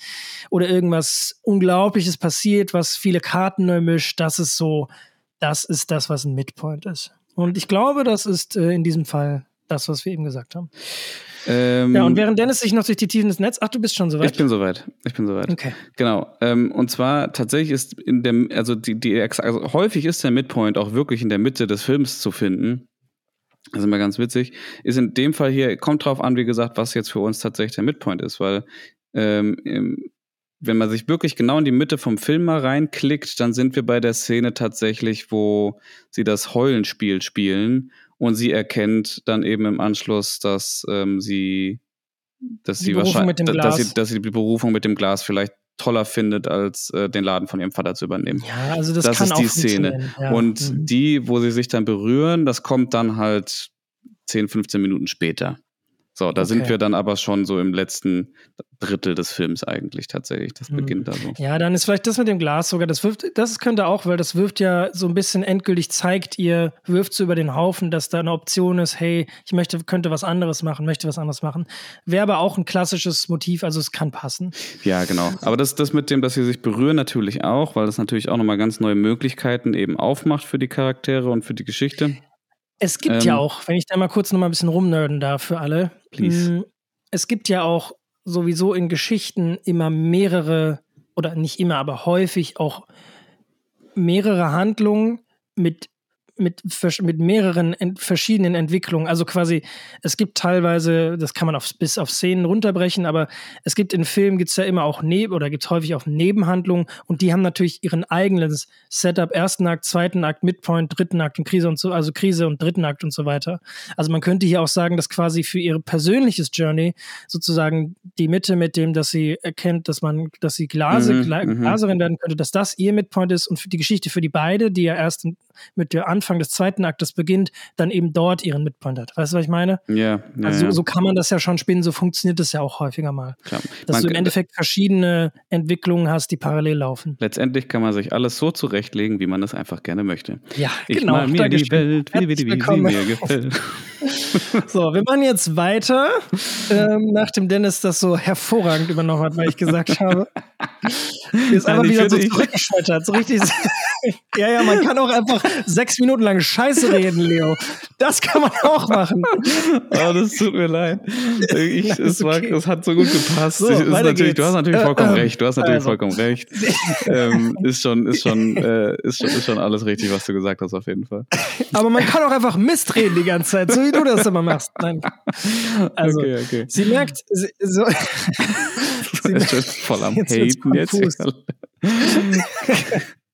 oder irgendwas Unglaubliches passiert, was viele Karten neu mischt. Das ist so, das ist das, was ein Midpoint ist. Und ich glaube, das ist äh, in diesem Fall das, was wir eben gesagt haben. Ähm, ja, und während Dennis sich noch durch die Tiefen des Netz, ach, du bist schon soweit. Ich bin soweit. Ich bin soweit. Okay. Genau. Ähm, und zwar tatsächlich ist in dem, also die, die, also häufig ist der Midpoint auch wirklich in der Mitte des Films zu finden. Das ist immer ganz witzig. Ist in dem Fall hier, kommt drauf an, wie gesagt, was jetzt für uns tatsächlich der Midpoint ist, weil ähm, wenn man sich wirklich genau in die Mitte vom Film mal reinklickt, dann sind wir bei der Szene tatsächlich, wo sie das Heulenspiel spielen und sie erkennt dann eben im Anschluss, dass ähm, sie, dass die sie wahrscheinlich, dass sie, dass sie die Berufung mit dem Glas vielleicht toller findet, als äh, den Laden von ihrem Vater zu übernehmen. Ja, also das, das kann ist die Szene. Ja. Und mhm. die, wo sie sich dann berühren, das kommt dann halt 10, 15 Minuten später. So, da okay. sind wir dann aber schon so im letzten Drittel des Films eigentlich tatsächlich. Das hm. beginnt da so. Ja, dann ist vielleicht das mit dem Glas sogar, das wirft, das könnte auch, weil das wirft ja so ein bisschen endgültig, zeigt ihr, wirft so über den Haufen, dass da eine Option ist, hey, ich möchte, könnte was anderes machen, möchte was anderes machen. Wäre aber auch ein klassisches Motiv, also es kann passen. Ja, genau. Aber das, das mit dem, dass sie sich berühren, natürlich auch, weil das natürlich auch nochmal ganz neue Möglichkeiten eben aufmacht für die Charaktere und für die Geschichte. Es gibt ähm, ja auch, wenn ich da mal kurz noch mal ein bisschen rumnerden darf für alle. Please. Mm, es gibt ja auch sowieso in Geschichten immer mehrere, oder nicht immer, aber häufig auch mehrere Handlungen mit mit, mit mehreren ent verschiedenen Entwicklungen. Also quasi, es gibt teilweise, das kann man auf, bis auf Szenen runterbrechen, aber es gibt in Filmen gibt es ja immer auch Neb oder gibt es häufig auch Nebenhandlungen und die haben natürlich ihren eigenen Setup, ersten Akt, zweiten Akt, Midpoint, dritten Akt und Krise und so, also Krise und dritten Akt und so weiter. Also man könnte hier auch sagen, dass quasi für ihr persönliches Journey sozusagen die Mitte mit dem, dass sie erkennt, dass man, dass sie Glase, mhm, mhm. Glaserin werden könnte, dass das ihr Midpoint ist und für die Geschichte für die beide, die ja erst mit der Anfang des zweiten Aktes beginnt, dann eben dort ihren Midpoint hat. Weißt du, was ich meine? Ja. ja also ja. so kann man das ja schon spinnen, so funktioniert das ja auch häufiger mal. Klar. Dass man du im Endeffekt verschiedene Entwicklungen hast, die parallel laufen. Letztendlich kann man sich alles so zurechtlegen, wie man es einfach gerne möchte. Ja, ich genau. Mal mir die Welt, wie, wie, wie, wie mir gefällt. so, wir machen jetzt weiter, ähm, nachdem Dennis das so hervorragend übernommen hat, weil ich gesagt habe. Ist einfach wieder so zurückgeschmettert. So richtig. ja, ja, man kann auch einfach sechs Minuten lang Scheiße reden, Leo. Das kann man auch machen. Oh, das tut mir leid. Ich, es, war, es hat so gut gepasst. So, ist natürlich, du hast natürlich äh, vollkommen äh, recht. Du hast natürlich also. vollkommen recht. Ähm, ist, schon, ist, schon, äh, ist, schon, ist schon alles richtig, was du gesagt hast, auf jeden Fall. Aber man kann auch einfach Mist reden die ganze Zeit, so wie du das immer machst. Nein. Also, okay, okay. sie merkt, sie, so, sie merkt, voll am Haten jetzt.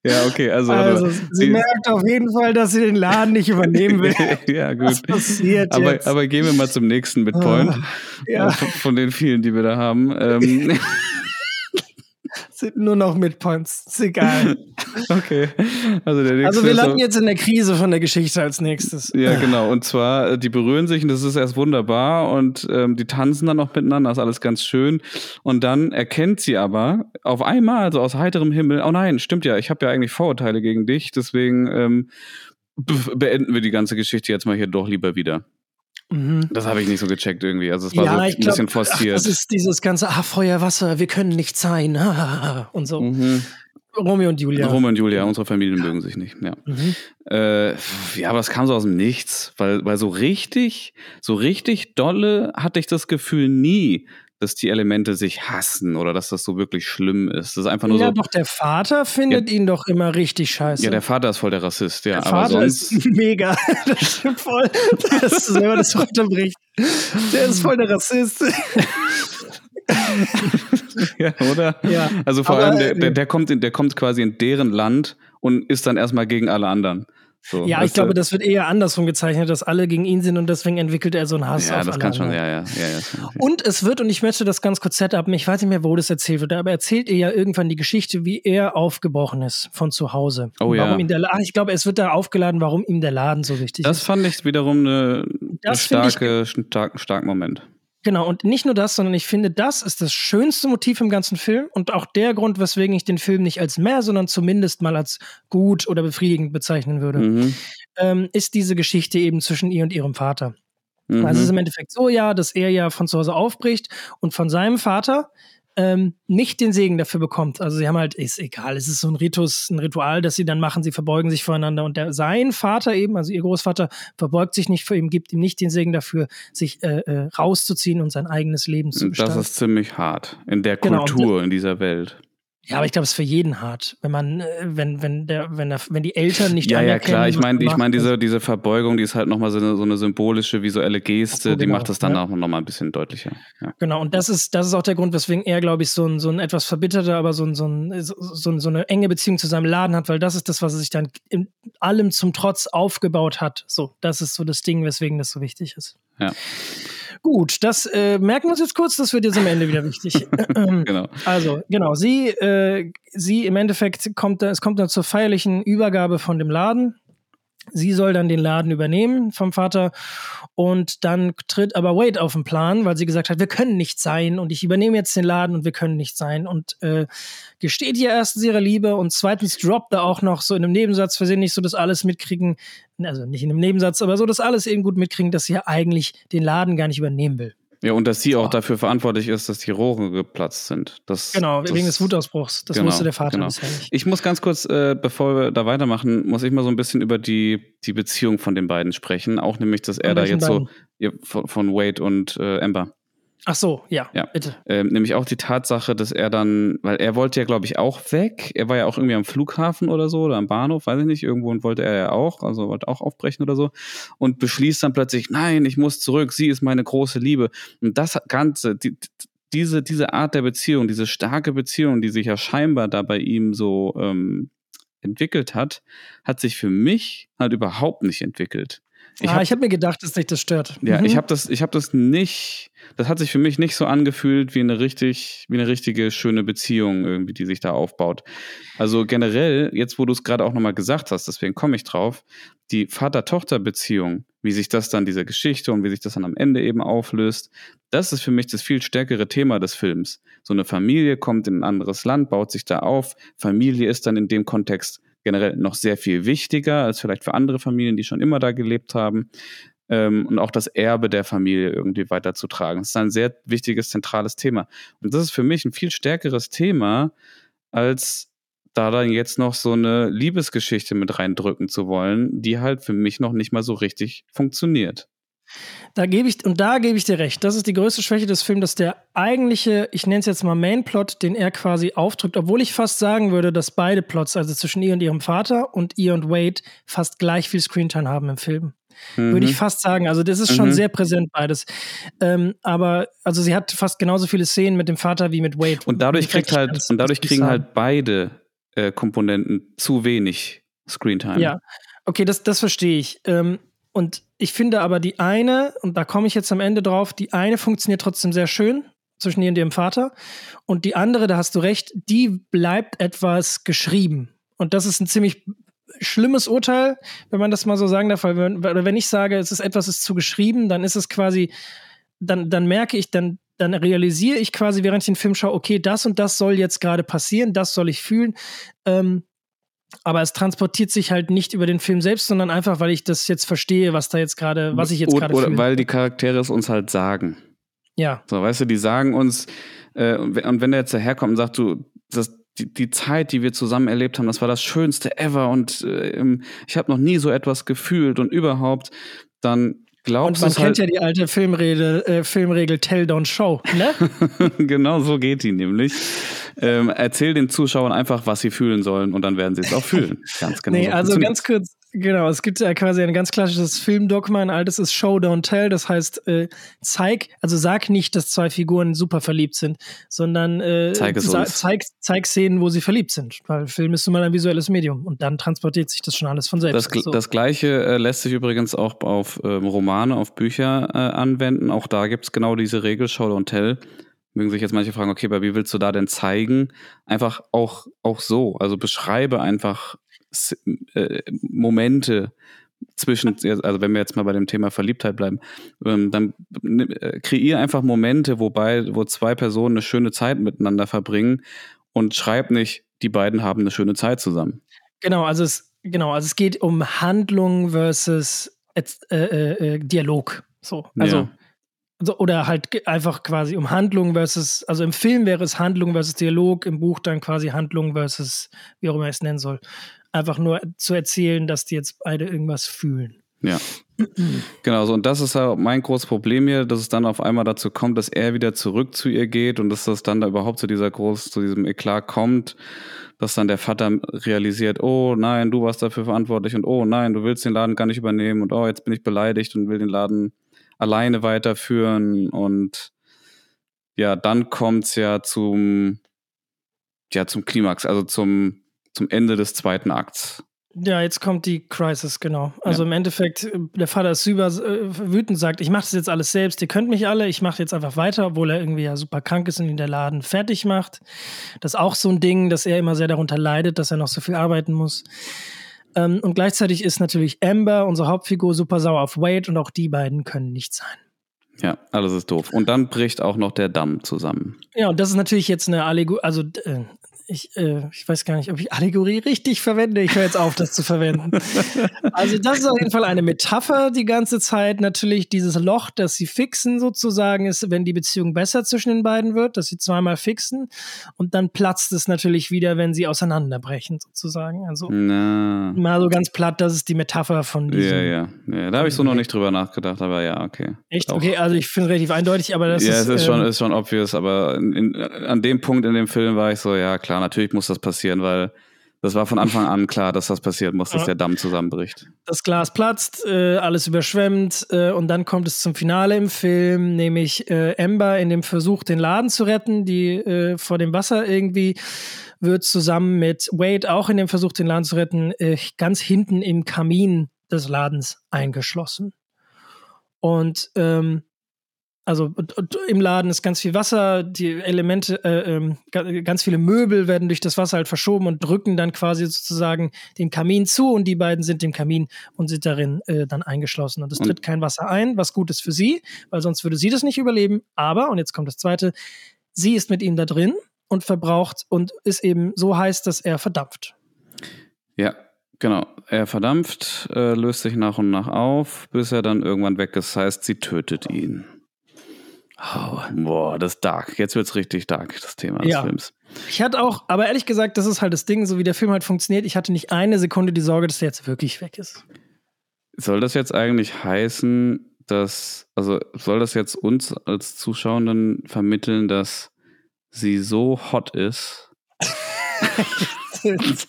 Ja, okay, also. Also, sie merkt auf jeden Fall, dass sie den Laden nicht übernehmen will. ja, gut. Was passiert aber, jetzt? aber gehen wir mal zum nächsten Midpoint. Ah, ja. Von, von den vielen, die wir da haben. Ähm, sind nur noch Midpoints. Ist egal. okay. Also, der nächste Also wir landen jetzt in der Krise von der Geschichte als nächstes. Ja, genau. Und zwar, äh, die berühren sich und das ist erst wunderbar und ähm, die tanzen dann noch miteinander, ist alles ganz schön. Und dann erkennt sie aber auf einmal, also aus heiterem Himmel, oh nein, stimmt ja, ich habe ja eigentlich Vorurteile gegen dich, deswegen ähm, be- beenden wir die ganze Geschichte jetzt mal hier doch lieber wieder. Mhm. Das habe ich nicht so gecheckt irgendwie. Also es war so ein glaub, bisschen ach, forciert. das ist dieses ganze ah, Feuer, Wasser, wir können nicht sein. und so. mhm. Romeo und Julia. Romeo und Julia, unsere Familien mögen sich nicht. Ja. Mhm. Äh, ja, aber es kam so aus dem Nichts, weil, weil so richtig, so richtig dolle hatte ich das Gefühl nie, dass die Elemente sich hassen oder dass das so wirklich schlimm ist. Das ist einfach nur Ja, so. doch, der Vater findet ihn doch immer richtig scheiße. Ja, der Vater ist voll der Rassist, ja. Der aber Vater sonst. ist mega. Das stimmt voll. Das ist selber das runterbricht. Der ist voll der Rassist. ja, oder? Ja, Also vor aber, allem, der, äh, der, der, kommt in, der kommt quasi in deren Land und ist dann erstmal gegen alle anderen. So, Ja, ich glaube, das wird eher andersrum gezeichnet, dass alle gegen ihn sind und deswegen entwickelt er so einen Hass Ja, auf das alle kann schon, anderen. ja, ja. ja, ja das kann- Und es wird, und ich möchte das ganz kurz setupen, ich weiß nicht mehr, wo das erzählt wird, aber erzählt ihr ja irgendwann die Geschichte, wie er aufgebrochen ist von zu Hause. Oh ja. warum ihm der, ah, ich glaube, es wird da aufgeladen, warum ihm der Laden so wichtig Das ist. fand ich wiederum eine, eine Das ich- starke, starken, starken Moment. Genau, und nicht nur das, sondern ich finde, das ist das schönste Motiv im ganzen Film und auch der Grund, weswegen ich den Film nicht als mehr, sondern zumindest mal als gut oder befriedigend bezeichnen würde, Mhm. ähm, ist diese Geschichte eben zwischen ihr und ihrem Vater. Mhm. Also es ist im Endeffekt so, ja, dass er ja von zu Hause aufbricht und von seinem Vater ähm, nicht den Segen dafür bekommt. Also sie haben halt, ist egal, es ist so ein Ritus, ein Ritual, das sie dann machen, sie verbeugen sich voreinander und der, sein Vater eben, also ihr Großvater, verbeugt sich nicht vor ihm, gibt ihm nicht den Segen dafür, sich äh, äh, rauszuziehen und sein eigenes Leben zu das gestalten. ist ziemlich hart in der Genau, Kultur, in dieser Welt. Ja, aber ich glaube, es ist für jeden hart, wenn man, äh, wenn, wenn der, wenn der, wenn die Eltern nicht Ja, ja, klar. Ich meine, ich meine, diese, diese Verbeugung, die ist halt nochmal so eine, so eine symbolische, visuelle Geste, so, die genau, macht das dann ja. auch nochmal ein bisschen deutlicher. Ja. Genau, und das ist, das ist auch der Grund, weswegen er, glaube ich, so ein, so ein etwas verbitterter, aber so, ein, so, ein, so, so eine enge Beziehung zu seinem Laden hat, weil das ist das, was er sich dann in allem zum Trotz aufgebaut hat. So, das ist so das Ding, weswegen das so wichtig ist. Ja. Gut, das äh, merken wir uns jetzt kurz, das wird jetzt am Ende wieder wichtig. Genau. Also, genau, sie, äh, sie im Endeffekt kommt, da- es kommt dann zur feierlichen Übergabe von dem Laden. Sie soll dann den Laden übernehmen vom Vater und dann tritt aber Wade auf den Plan, weil sie gesagt hat, wir können nicht sein und ich übernehme jetzt den Laden und wir können nicht sein und äh, gesteht ihr erstens ihre Liebe und zweitens droppt er auch noch so in einem Nebensatz versehentlich so das alles mitkriegen, also nicht in einem Nebensatz, aber so das alles eben gut mitkriegen, dass sie ja eigentlich den Laden gar nicht übernehmen will. Ja, und dass sie auch So. dafür verantwortlich ist, dass die Rohre geplatzt sind. Das, Genau, das, wegen des Wutausbruchs. Das genau, wusste der Vater genau. bisher nicht. Ich muss ganz kurz, äh, bevor wir da weitermachen, muss ich mal so ein bisschen über die, die Beziehung von den beiden sprechen. Auch nämlich, dass er da jetzt so beiden? ja, von, von Wade und äh, Amber. Ach so, ja, Ja. bitte. Ähm, nämlich auch die Tatsache, dass er dann, weil er wollte ja, glaube ich, auch weg. Er war ja auch irgendwie am Flughafen oder so oder am Bahnhof, weiß ich nicht. Irgendwo und wollte er ja auch, also wollte auch aufbrechen oder so. Und beschließt dann plötzlich, nein, ich muss zurück, sie ist meine große Liebe. Und das Ganze, die, diese, diese Art der Beziehung, diese starke Beziehung, die sich ja scheinbar da bei ihm so ähm, entwickelt hat, hat sich für mich halt überhaupt nicht entwickelt. Ich ah, hab- ich habe mir gedacht, dass dich das stört. ja, Mhm. ich habe das, ich habe das nicht. Das hat sich für mich nicht so angefühlt wie eine richtig, wie eine richtige schöne Beziehung irgendwie, die sich da aufbaut. Also generell, jetzt wo du es gerade auch nochmal gesagt hast, deswegen komme ich drauf, die Vater-Tochter-Beziehung, wie sich das dann diese Geschichte und wie sich das dann am Ende eben auflöst, das ist für mich das viel stärkere Thema des Films. So eine Familie kommt in ein anderes Land, baut sich da auf. Familie ist dann in dem Kontext generell noch sehr viel wichtiger als vielleicht für andere Familien, die schon immer da gelebt haben ähm, und auch das Erbe der Familie irgendwie weiterzutragen. Das ist ein sehr wichtiges, zentrales Thema. Und das ist für mich ein viel stärkeres Thema, als da dann jetzt noch so eine Liebesgeschichte mit reindrücken zu wollen, die halt für mich noch nicht mal so richtig funktioniert. Da gebe ich, und da gebe ich dir recht. Das ist die größte Schwäche des Films, dass der eigentliche, ich nenne es jetzt mal Mainplot, den er quasi aufdrückt, obwohl ich fast sagen würde, dass beide Plots, also zwischen ihr und ihrem Vater und ihr und Wade, fast gleich viel Screentime haben im Film. Würde ich fast sagen. Also, das ist schon Mhm. sehr präsent beides. Ähm, aber, also, sie hat fast genauso viele Szenen mit dem Vater wie mit Wade. Und dadurch kriegt halt, und dadurch kriegen sagen. halt beide äh, Komponenten zu wenig Screentime. Ja, okay, das, das verstehe ich. Ähm, und ich finde aber die eine, und da komme ich jetzt am Ende drauf, die eine funktioniert trotzdem sehr schön zwischen ihr und ihrem Vater. Und die andere, da hast du recht, die bleibt etwas geschrieben. Und das ist ein ziemlich schlimmes Urteil, wenn man das mal so sagen darf, wenn, wenn ich sage, es ist etwas ist zu geschrieben, dann ist es quasi, dann, dann merke ich, dann, dann realisiere ich quasi, während ich den Film schaue, okay, das und das soll jetzt gerade passieren, das soll ich fühlen. Ähm, aber es transportiert sich halt nicht über den Film selbst, sondern einfach, weil ich das jetzt verstehe, was da jetzt gerade, was ich jetzt gerade fühle. Oder weil die Charaktere es uns halt sagen. Ja. So, weißt du, die sagen uns, äh, und wenn der jetzt daherkommt und sagt, du, das, die, die Zeit, die wir zusammen erlebt haben, das war das Schönste ever und äh, ich habe noch nie so etwas gefühlt und überhaupt, dann glaubst. Und man kennt halt ja die alte Filmregel, äh, Filmregel Tell, Don't Show, ne? genau so geht die nämlich. Ähm, erzähl den Zuschauern einfach, was sie fühlen sollen und dann werden sie es auch fühlen. Ganz genau. Nee, so also ganz kurz, Genau, es gibt ja quasi ein ganz klassisches Filmdogma, ein altes ist Show, Don't Tell. Das heißt, äh, zeig, also sag nicht, dass zwei Figuren super verliebt sind, sondern äh, zeig, zeig, zeig Szenen, wo sie verliebt sind. Weil Film ist nun mal ein visuelles Medium und dann transportiert sich das schon alles von selbst. Das, so. das Gleiche äh, lässt sich übrigens auch auf ähm, Romane, auf Bücher äh, anwenden. Auch da gibt es genau diese Regel, Show, Don't Tell mögen sich jetzt manche fragen, okay, bei wie willst du da denn zeigen? Einfach auch, auch so. Also beschreibe einfach äh, Momente zwischen, also wenn wir jetzt mal bei dem Thema Verliebtheit bleiben, ähm, dann äh, kreier einfach Momente, wobei, wo zwei Personen eine schöne Zeit miteinander verbringen und schreib nicht, die beiden haben eine schöne Zeit zusammen. Genau, also es, genau, also es geht um Handlung versus äh, äh, äh, Dialog. So, also ja. Also, oder halt einfach quasi um Handlung versus, also im Film wäre es Handlung versus Dialog, im Buch dann quasi Handlung versus, wie auch immer ich es nennen soll einfach nur zu erzählen, dass die jetzt beide irgendwas fühlen. Ja. genau, so und das ist ja mein großes Problem hier, dass es dann auf einmal dazu kommt, dass er wieder zurück zu ihr geht und dass das dann da überhaupt zu dieser groß, zu diesem Eklat kommt, dass dann der Vater realisiert, oh nein, du warst dafür verantwortlich und oh nein, du willst den Laden gar nicht übernehmen und oh, jetzt bin ich beleidigt und will den Laden alleine weiterführen und ja, dann kommt's ja zum ja zum Klimax, also zum zum Ende des zweiten Akts. Ja, jetzt kommt die Crisis, genau. Also ja. im Endeffekt, der Vater ist super äh, wütend, sagt, ich mache das jetzt alles selbst, ihr könnt mich alle, ich mache jetzt einfach weiter, obwohl er irgendwie ja super krank ist und ihn der Laden fertig macht. Das ist auch so ein Ding, dass er immer sehr darunter leidet, dass er noch so viel arbeiten muss. Ähm, und gleichzeitig ist natürlich Amber, unsere Hauptfigur, super sauer auf Wade und auch die beiden können nicht sein. Ja, alles ist doof. Und dann bricht auch noch der Damm zusammen. Ja, und das ist natürlich jetzt eine Allegorie, also äh, ich, äh, ich weiß gar nicht, ob ich Allegorie richtig verwende. Ich höre jetzt auf, das zu verwenden. Also, das ist auf jeden Fall eine Metapher die ganze Zeit. Natürlich dieses Loch, das sie fixen sozusagen, ist, wenn die Beziehung besser zwischen den beiden wird, dass sie zweimal fixen. Und dann platzt es natürlich wieder, wenn sie auseinanderbrechen, sozusagen. Also, Na. mal so ganz platt, das ist die Metapher von diesem. Ja, ja. ja da habe ich so noch nicht drüber nachgedacht, aber ja, okay. Echt? Auch. Okay, also ich finde es relativ eindeutig, aber das ja, ist. Ja, es ist, ähm, schon, ist schon obvious, aber in, in, an dem Punkt in dem Film war ich so, ja, klar natürlich muss das passieren, weil das war von Anfang an klar, dass das passieren muss, dass der Damm zusammenbricht. Das Glas platzt, äh, alles überschwemmt äh, und dann kommt es zum Finale im Film, nämlich äh, Amber in dem Versuch, den Laden zu retten, die äh, vor dem Wasser irgendwie wird zusammen mit Wade auch in dem Versuch, den Laden zu retten, äh, ganz hinten im Kamin des Ladens eingeschlossen. Und ähm, also im Laden ist ganz viel Wasser, die Elemente, äh, äh, ganz viele Möbel werden durch das Wasser halt verschoben und drücken dann quasi sozusagen den Kamin zu und die beiden sind im Kamin und sind darin äh, dann eingeschlossen. Und es tritt kein Wasser ein, was gut ist für sie, weil sonst würde sie das nicht überleben. Aber, und jetzt kommt das zweite, sie ist mit ihm da drin und verbraucht und ist eben so heiß, dass er verdampft. Ja, Genau, er verdampft, äh, löst sich nach und nach auf, bis er dann irgendwann weg ist. Das heißt, sie tötet ihn. Oh. Boah, das ist dark. Jetzt wird es richtig dark, das Thema des ja. Films. Ich hatte auch, aber ehrlich gesagt, das ist halt das Ding, so wie der Film halt funktioniert. Ich hatte nicht eine Sekunde die Sorge, dass der jetzt wirklich weg ist. Soll das jetzt eigentlich heißen, dass, also soll das jetzt uns als Zuschauenden vermitteln, dass sie so hot ist?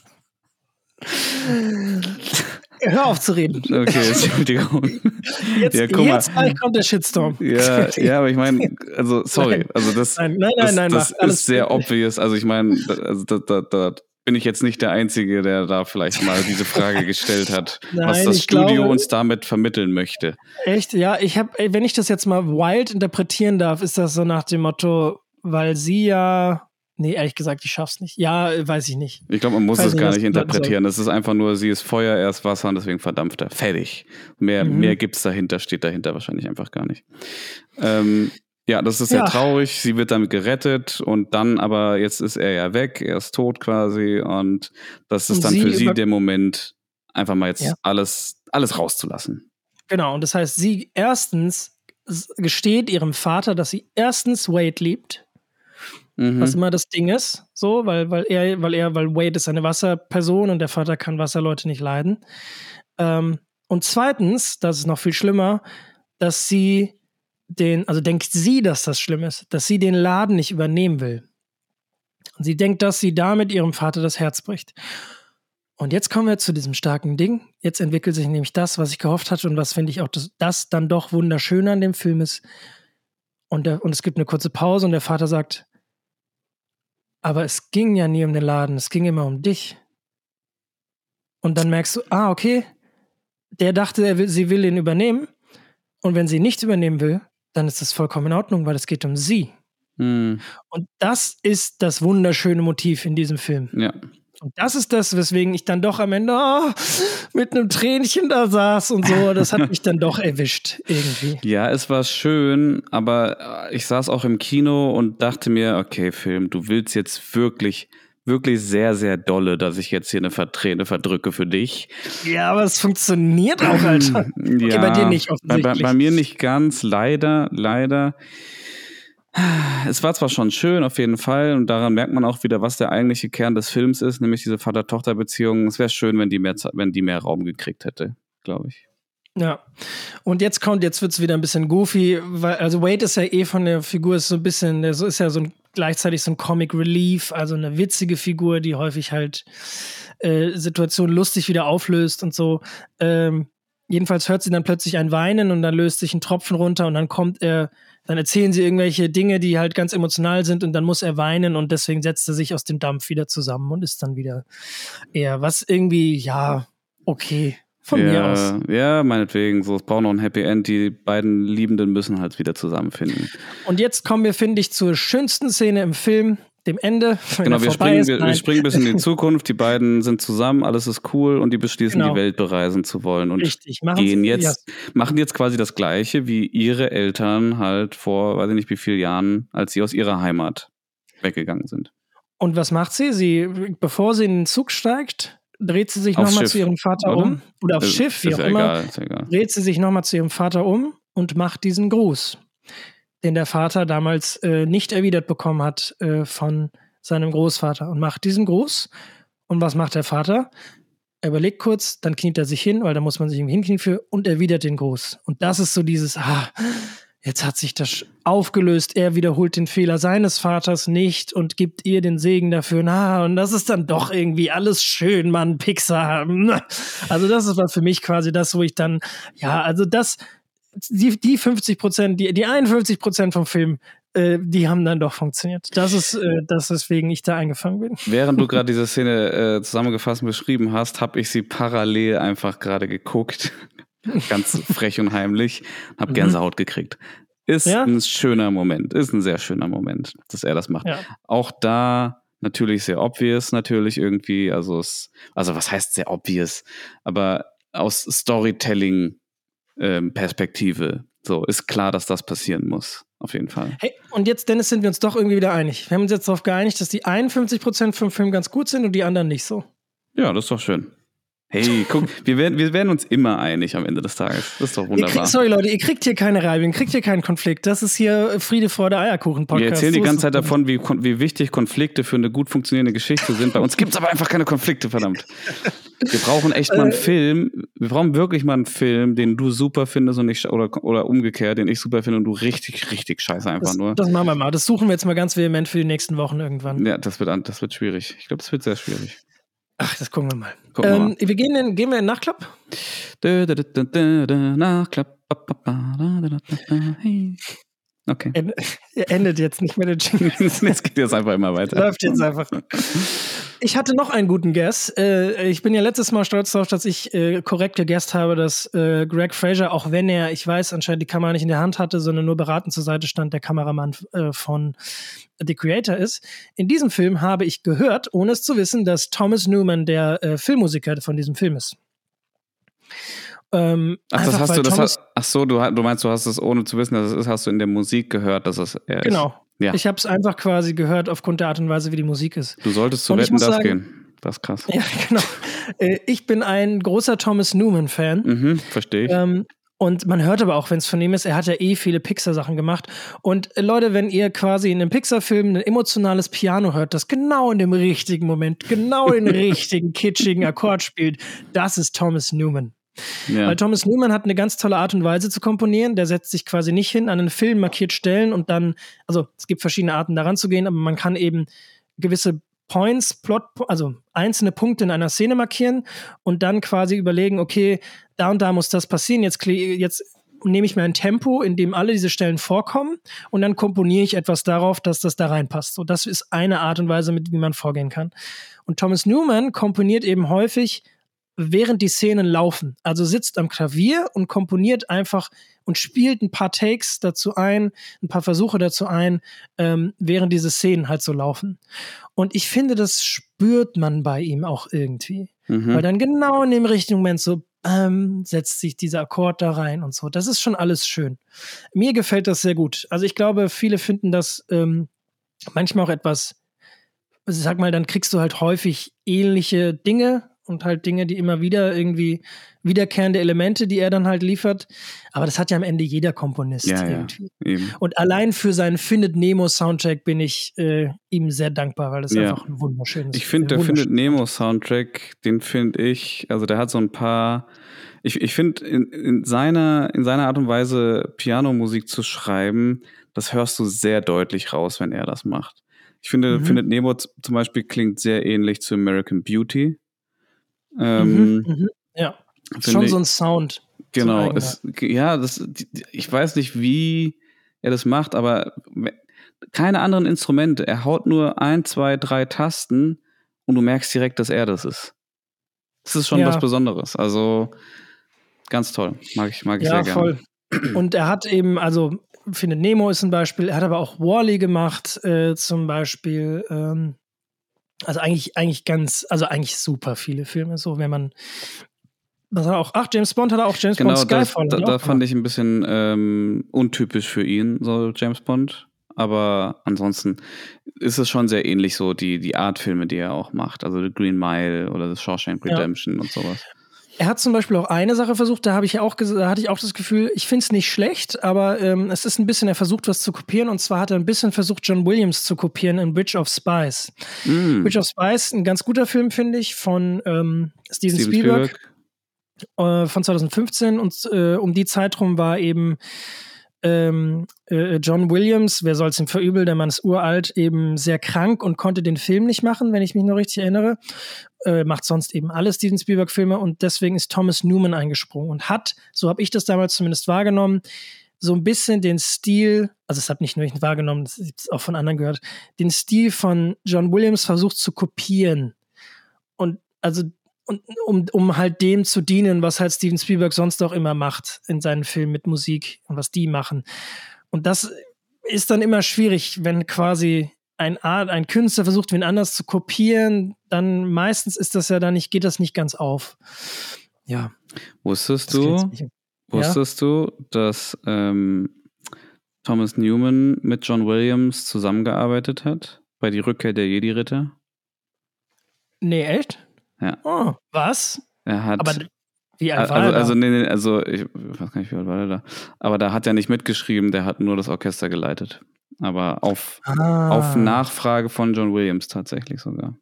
Hör auf zu reden. Okay, Entschuldigung. Jetzt, ja, jetzt mal. kommt der Shitstorm. Ja, ja aber ich meine, also sorry, nein. also das, nein, nein, nein, das, das ist sehr obvious. Also ich meine, also da, da, da, bin ich jetzt nicht der Einzige, der da vielleicht mal diese Frage gestellt hat, Nein, was das Studio glaube, uns damit vermitteln möchte. Echt? Ja, ich habe, wenn ich das jetzt mal wild interpretieren darf, ist das so nach dem Motto, weil sie ja Nee, ehrlich gesagt, ich schaff's nicht. Ja, weiß ich nicht. Ich glaube, man muss es gar nicht interpretieren. Es ist einfach nur, sie ist Feuer, er ist Wasser und deswegen verdampft er. Fertig. Mehr, mhm. mehr gibt's dahinter, steht dahinter wahrscheinlich einfach gar nicht. Ähm, ja, das ist sehr ja. traurig. Sie wird damit gerettet und dann aber, jetzt ist er ja weg, er ist tot quasi und das ist dann sie für sie der Moment, einfach mal jetzt ja. alles, alles rauszulassen. Genau, und das heißt, sie erstens gesteht ihrem Vater, dass sie erstens Wade liebt mhm. was immer das Ding ist, so, weil, weil er, weil er, weil Wade ist eine Wasserperson und der Vater kann Wasserleute nicht leiden. Ähm, und zweitens, das ist noch viel schlimmer, dass sie den, also denkt sie, dass das schlimm ist, dass sie den Laden nicht übernehmen will. Und sie denkt, dass sie damit ihrem Vater das Herz bricht. Und jetzt kommen wir zu diesem starken Ding. Jetzt entwickelt sich nämlich das, was ich gehofft hatte und was finde ich auch das, das dann doch wunderschön an dem Film ist. Und, der, und es gibt eine kurze Pause und der Vater sagt, aber es ging ja nie um den Laden, es ging immer um dich. Und dann merkst du, ah, okay, der dachte, er will, sie will ihn übernehmen. Und wenn sie nichts übernehmen will, dann ist das vollkommen in Ordnung, weil es geht um sie. Mhm. Und das ist das wunderschöne Motiv in diesem Film. Ja. Und das ist das, weswegen ich dann doch am Ende oh, mit einem Tränchen da saß und so. Das hat mich dann doch erwischt, irgendwie. Ja, es war schön, aber ich saß auch im Kino und dachte mir, okay, Film, du willst jetzt wirklich, wirklich sehr, sehr dolle, dass ich jetzt hier eine Verträne verdrücke für dich. Ja, aber es funktioniert auch, Alter. Okay, ja, bei dir nicht offensichtlich. Bei, bei, bei mir nicht ganz, leider, leider. Es war zwar schon schön, auf jeden Fall, und daran merkt man auch wieder, was der eigentliche Kern des Films ist, nämlich diese Vater-Tochter-Beziehung. Es wäre schön, wenn die, mehr, wenn die mehr Raum gekriegt hätte, glaube ich. Ja. Und jetzt kommt, jetzt wird es wieder ein bisschen goofy, weil, also Wade ist ja eh von der Figur ist so ein bisschen, der ist ja so ein, gleichzeitig so ein Comic Relief, also eine witzige Figur, die häufig halt äh, Situationen lustig wieder auflöst und so. Ähm, jedenfalls hört sie dann plötzlich ein Weinen und dann löst sich ein Tropfen runter und dann kommt er dann erzählen sie irgendwelche Dinge, die halt ganz emotional sind und dann muss er weinen und deswegen setzt er sich aus dem Dampf wieder zusammen und ist dann wieder eher was irgendwie, ja, okay. Von ja, mir aus. Ja, meinetwegen. So, es braucht noch ein Happy End. Die beiden Liebenden müssen halt wieder zusammenfinden. Und jetzt kommen wir, finde ich, zur schönsten Szene im Film dem Ende. Genau, wir springen, wir, wir, springen bis in die Zukunft. Die beiden sind zusammen, alles ist cool und die beschließen, genau. die Welt bereisen zu wollen und Richtig. Machen gehen jetzt, ja. machen jetzt quasi das Gleiche wie ihre Eltern halt vor, weiß ich nicht wie vielen Jahren, als sie aus ihrer Heimat weggegangen sind. Und was macht sie? Sie, bevor sie in den Zug steigt, dreht sie sich nochmal zu ihrem Vater oder? um. Oder aufs Schiff, wie auch immer. Egal, dreht sie sich nochmal zu ihrem Vater um und macht diesen Gruß den der Vater damals äh, nicht erwidert bekommen hat äh, von seinem Großvater und macht diesen Gruß. Und was macht der Vater? Er überlegt kurz, dann kniet er sich hin, weil da muss man sich irgendwie hinknien für und erwidert den Gruß. Und das ist so dieses, ah, jetzt hat sich das aufgelöst. Er wiederholt den Fehler seines Vaters nicht und gibt ihr den Segen dafür. Na, und das ist dann doch irgendwie alles schön, Mann, Pixar. Also das ist was für mich quasi das, wo ich dann, ja, also das, die, die 50 Prozent, die, die 51 Prozent vom Film, äh, die haben dann doch funktioniert. Das ist äh, das, weswegen ich da eingefangen bin. Während du gerade diese Szene äh, zusammengefasst und beschrieben hast, habe ich sie parallel einfach gerade geguckt. Ganz frech und heimlich. Hab mhm. Gänsehaut gekriegt. Ist ja? ein schöner Moment. Ist ein sehr schöner Moment, dass er das macht. Ja. Auch da natürlich sehr obvious, natürlich irgendwie. Also, es, also was heißt sehr obvious? Aber aus Storytelling ähm, Perspektive. So, ist klar, dass das passieren muss. Auf jeden Fall. Hey, und jetzt, Dennis, sind wir uns doch irgendwie wieder einig. Wir haben uns jetzt darauf geeinigt, dass die 51% vom Film ganz gut sind und die anderen nicht so. Ja, das ist doch schön. Hey, guck, wir werden, wir werden uns immer einig am Ende des Tages. Das ist doch wunderbar. Kriegt, sorry, Leute, ihr kriegt hier keine Reibung, kriegt hier keinen Konflikt. Das ist hier Friede, Freude, Eierkuchen-Podcast. Wir erzählen so die ganze Zeit davon, wie, wie wichtig Konflikte für eine gut funktionierende Geschichte sind. Bei uns gibt es aber einfach keine Konflikte, verdammt. Wir brauchen echt mal einen äh. Film. Wir brauchen wirklich mal einen Film, den du super findest und ich, oder, oder umgekehrt, den ich super finde und du richtig, richtig scheiße einfach das, nur. Das machen wir mal. Das suchen wir jetzt mal ganz vehement für die nächsten Wochen irgendwann. Ja, das wird, das wird schwierig. Ich glaube, das wird sehr schwierig. Ach, das gucken wir mal. Gucken ähm, wir, mal. wir gehen, in, gehen wir in den Nachklapp? Nachklapp. Okay. Er endet jetzt nicht mehr der Jingle. es geht jetzt einfach immer weiter. Läuft jetzt einfach. Ich hatte noch einen guten Guess. Äh, ich bin ja letztes Mal stolz darauf, dass ich äh, korrekt gegessen habe, dass äh, Greg Fraser, auch wenn er, ich weiß, anscheinend die Kamera nicht in der Hand hatte, sondern nur beratend zur Seite stand, der Kameramann von The Creator ist. In diesem Film habe ich gehört, ohne es zu wissen, dass Thomas Newman der Filmmusiker von diesem Film ist. Ähm, ach, das hast du, das hast, ach so, du, du meinst, du hast es ohne zu wissen, dass es ist, hast du in der Musik gehört, dass es er genau. ist. Genau. Ja. Ich habe es einfach quasi gehört aufgrund der Art und Weise, wie die Musik ist. Du solltest zu Wetten, das sagen, gehen. Das ist krass. Ja, genau. Äh, ich bin ein großer Thomas Newman-Fan. Mhm, verstehe ich. Ähm, und man hört aber auch, wenn es von ihm ist, er hat ja eh viele Pixar-Sachen gemacht. Und äh, Leute, wenn ihr quasi in einem Pixar-Film ein emotionales Piano hört, das genau in dem richtigen Moment, genau den richtigen kitschigen Akkord spielt, das ist Thomas Newman. Ja. Weil Thomas Newman hat eine ganz tolle Art und Weise zu komponieren. Der setzt sich quasi nicht hin an einen Film, markiert Stellen und dann, also es gibt verschiedene Arten daran zu gehen, aber man kann eben gewisse Points, Plot, also einzelne Punkte in einer Szene markieren und dann quasi überlegen, okay, da und da muss das passieren. Jetzt, jetzt nehme ich mir ein Tempo, in dem alle diese Stellen vorkommen und dann komponiere ich etwas darauf, dass das da reinpasst. So, das ist eine Art und Weise, mit wie man vorgehen kann. Und Thomas Newman komponiert eben häufig während die Szenen laufen. Also sitzt am Klavier und komponiert einfach und spielt ein paar Takes dazu ein, ein paar Versuche dazu ein, ähm, während diese Szenen halt so laufen. Und ich finde, das spürt man bei ihm auch irgendwie. Mhm. Weil dann genau in dem richtigen Moment so ähm, setzt sich dieser Akkord da rein und so. Das ist schon alles schön. Mir gefällt das sehr gut. Also ich glaube, viele finden das ähm, manchmal auch etwas, ich sag mal, dann kriegst du halt häufig ähnliche Dinge und halt Dinge, die immer wieder irgendwie wiederkehrende Elemente, die er dann halt liefert. Aber das hat ja am Ende jeder Komponist ja, irgendwie. Ja, und allein für seinen Findet Nemo Soundtrack bin ich äh, ihm sehr dankbar, weil das ja. einfach ein wunderschönes Ich finde, der Findet Nemo Soundtrack, den finde ich, also der hat so ein paar. Ich, ich finde, in, in, seiner, in seiner Art und Weise Pianomusik zu schreiben, das hörst du sehr deutlich raus, wenn er das macht. Ich finde, mhm. Findet Nemo zum Beispiel klingt sehr ähnlich zu American Beauty. Ähm, mhm, mhm, ja, schon ich, so ein Sound. Genau, es, ja, das, ich weiß nicht, wie er das macht, aber keine anderen Instrumente. Er haut nur ein, zwei, drei Tasten und du merkst direkt, dass er das ist. Das ist schon ja. was Besonderes. Also ganz toll. Mag ich, mag ich ja, sehr gerne. Voll. Und er hat eben, also finde Nemo ist ein Beispiel, er hat aber auch Wally gemacht, äh, zum Beispiel. Ähm, also eigentlich, eigentlich ganz, also eigentlich super viele Filme, so wenn man das hat auch, ach, James Bond hat auch James genau, Bond Skyfall. Da, da, da fand ich ein bisschen ähm, untypisch für ihn, so James Bond. Aber ansonsten ist es schon sehr ähnlich, so die, die Art Filme, die er auch macht. Also The Green Mile oder The Shawshank Redemption ja. und sowas. Er hat zum Beispiel auch eine Sache versucht, da habe ich auch, da hatte ich auch das Gefühl, ich finde es nicht schlecht, aber ähm, es ist ein bisschen, er versucht was zu kopieren und zwar hat er ein bisschen versucht, John Williams zu kopieren in Bridge of Spies. Mm. Bridge of Spies, ein ganz guter Film, finde ich, von ähm, Steven, Steven, Spielberg, Spielberg. Äh, von 2015 und äh, um die Zeit rum war eben ähm, äh, John Williams, wer soll es ihm verübeln, der Mann ist uralt, eben sehr krank und konnte den Film nicht machen, wenn ich mich noch richtig erinnere. Äh, macht sonst eben alle Steven Spielberg-Filme und deswegen ist Thomas Newman eingesprungen und hat, so habe ich das damals zumindest wahrgenommen, so ein bisschen den Stil, also es hat nicht nur ich wahrgenommen, das ist auch von anderen gehört, den Stil von John Williams versucht zu kopieren. Und also und, um, um halt dem zu dienen, was halt Steven Spielberg sonst auch immer macht in seinen Filmen mit Musik und was die machen. Und das ist dann immer schwierig, wenn quasi ein Art, ein Künstler versucht, wen anders zu kopieren, dann meistens ist das ja dann nicht, geht das nicht ganz auf. Ja. Wusstest du, wusstest ja? du, dass ähm, Thomas Newman mit John Williams zusammengearbeitet hat bei die Rückkehr der Jedi-Ritter? Nee, echt? Ja. Oh, was? Er hat. Aber wie alt war also, er da? Also, nee, nee, also, ich weiß gar nicht, wie alt war er da. Aber da hat er nicht mitgeschrieben, der hat nur das Orchester geleitet. Aber auf, ah. auf Nachfrage von John Williams tatsächlich sogar.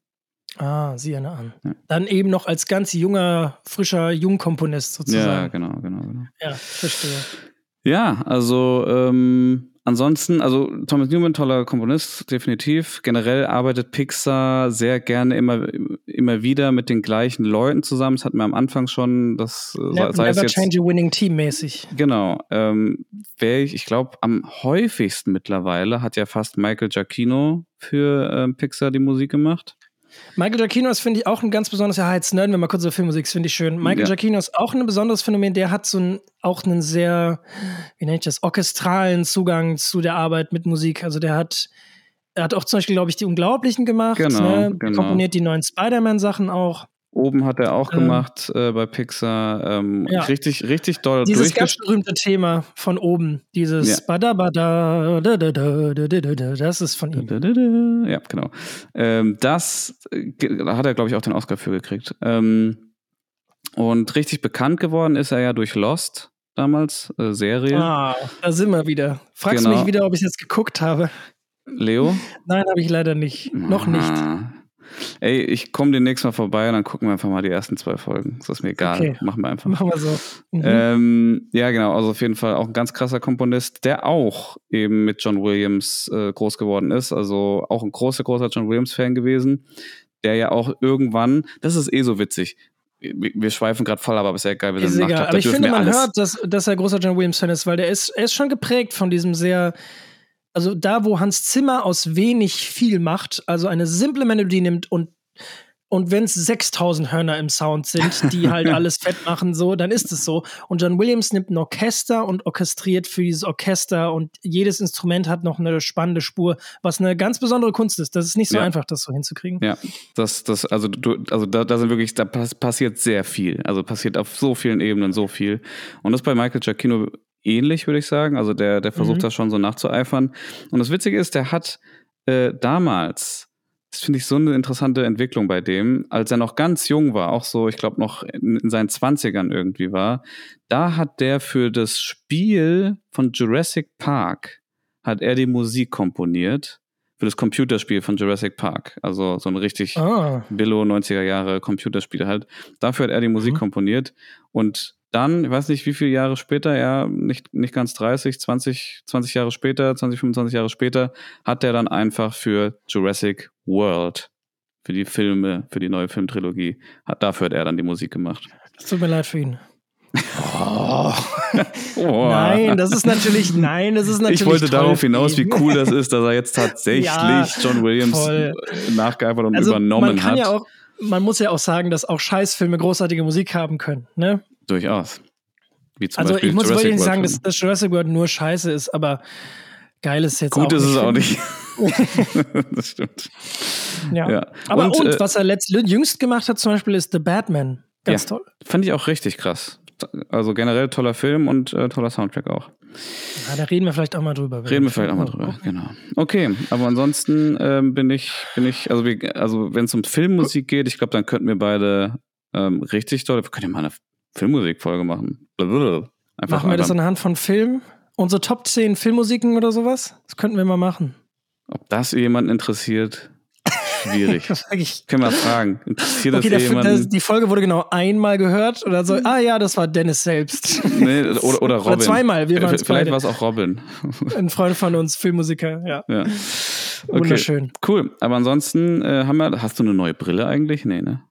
Ah, sieh eine an. Ja. Dann eben noch als ganz junger, frischer Jungkomponist sozusagen. Ja, genau, genau, genau. Ja, verstehe. Ja, also ähm, ansonsten, also Thomas Newman, toller Komponist, definitiv. Generell arbeitet Pixar sehr gerne immer, immer wieder mit den gleichen Leuten zusammen. Das hatten wir am Anfang schon, das äh, never, sei never jetzt, change a winning team mäßig. Genau. Ähm, wer ich, ich glaube, am häufigsten mittlerweile hat ja fast Michael Giacchino für ähm, Pixar die Musik gemacht. Michael Giacchino ist, finde ich, auch ein ganz besonderes, ja, jetzt nerden wir mal kurz über Filmmusik, finde ich schön. Michael ja. Giacchino ist auch ein besonderes Phänomen, der hat so ein, auch einen sehr, wie nenne ich das, orchestralen Zugang zu der Arbeit mit Musik. Also der hat, er hat auch zum Beispiel, glaube ich, die Unglaublichen gemacht, genau, ne? genau. komponiert die neuen Spider-Man-Sachen auch. Oben hat er auch ähm, gemacht äh, bei Pixar. Ähm, ja. Richtig, richtig doll Dieses ganz berühmte Thema von oben, dieses ja. Bada Bada, da, da, da, das ist von ihm. Ja, genau. Ähm, das äh, hat er, glaube ich, auch den Oscar für gekriegt. Ähm, und richtig bekannt geworden ist er ja durch Lost damals, äh, Serie. Ah, da sind wir wieder. Fragst genau. du mich wieder, ob ich jetzt geguckt habe? Leo? Nein, habe ich leider nicht. Noch nicht. Ey, ich komme demnächst mal vorbei und dann gucken wir einfach mal die ersten zwei Folgen. Das ist mir egal. Okay. Machen wir einfach. Machen wir so. Mhm. Ähm, ja, genau. Also auf jeden Fall auch ein ganz krasser Komponist, der auch eben mit John Williams äh, groß geworden ist. Also auch ein großer, großer John Williams-Fan gewesen. Der ja auch irgendwann, das ist eh so witzig, wir schweifen gerade voll, aber ist ja geil, wie ist egal. Aber ich finde, man hört, dass, dass er großer John Williams-Fan ist, weil der ist, er ist schon geprägt von diesem sehr also da, wo Hans Zimmer aus wenig viel macht, also eine simple Melodie nimmt und und wenn es 6000 Hörner im Sound sind, die halt alles fett machen, so, dann ist es so. Und John Williams nimmt ein Orchester und orchestriert für dieses Orchester und jedes Instrument hat noch eine spannende Spur, was eine ganz besondere Kunst ist. Das ist nicht so ja. einfach, das so hinzukriegen. Ja, das, das, also du, also da, da sind wirklich, da passiert sehr viel. Also passiert auf so vielen Ebenen so viel. Und das bei Michael Giacchino ähnlich, würde ich sagen. Also der, der versucht mhm. das schon so nachzueifern. Und das Witzige ist, der hat äh, damals, das finde ich so eine interessante Entwicklung bei dem, als er noch ganz jung war, auch so, ich glaube noch in, in seinen Zwanzigern irgendwie war, da hat der für das Spiel von Jurassic Park, hat er die Musik komponiert für das Computerspiel von Jurassic Park. Also so ein richtig ah. Billo 90er Jahre Computerspiel halt. Dafür hat er die Musik mhm. komponiert. Und dann, ich weiß nicht, wie viele Jahre später, ja, nicht, nicht ganz 30, 20, 20 Jahre später, 20, 25 Jahre später, hat er dann einfach für Jurassic World, für die Filme, für die neue Filmtrilogie, hat, dafür hat er dann die Musik gemacht. Es tut mir leid für ihn. Oh. oh. Nein, das ist natürlich, nein, das ist natürlich. Ich wollte darauf hinaus, wie cool das ist, dass er jetzt tatsächlich ja, John Williams voll. nachgeeifert und also übernommen man kann hat. Ja auch, man muss ja auch sagen, dass auch Scheißfilme großartige Musik haben können. Ne? Durchaus. also Beispiel ich muss wirklich nicht sagen, dass, dass Jurassic World nur scheiße ist, aber geil ist jetzt Gut auch ist es auch nicht. das stimmt. Ja. ja. Aber und, und äh, was er letzt, jüngst gemacht hat zum Beispiel ist The Batman. Ganz ja, toll. Fand ich auch richtig krass. Also generell toller Film und äh, toller Soundtrack auch. Ja, da reden wir vielleicht auch mal drüber. Reden wir vielleicht auch mal drüber, okay. genau. Okay, aber ansonsten ähm, bin ich, bin ich, also, also wenn es um Filmmusik geht, ich glaube, dann könnten wir beide ähm, richtig toll, wir können ja mal eine Filmmusikfolge machen. Einfach machen wir das anhand von Film? Unsere Top 10 Filmmusiken oder sowas? Das könnten wir mal machen. Ob das jemanden interessiert? Schwierig. ich, Können wir fragen. Interessiert okay, das jemanden? Die Folge wurde genau einmal gehört oder so. Ah ja, das war Dennis selbst. Nee, oder, oder Robin. Oder zweimal. Wir Vielleicht beide. war es auch Robin. Ein Freund von uns, Filmmusiker, ja. ja. Okay. Wunderschön. Cool. Aber ansonsten äh, haben wir. Hast du eine neue Brille eigentlich? Nee, ne?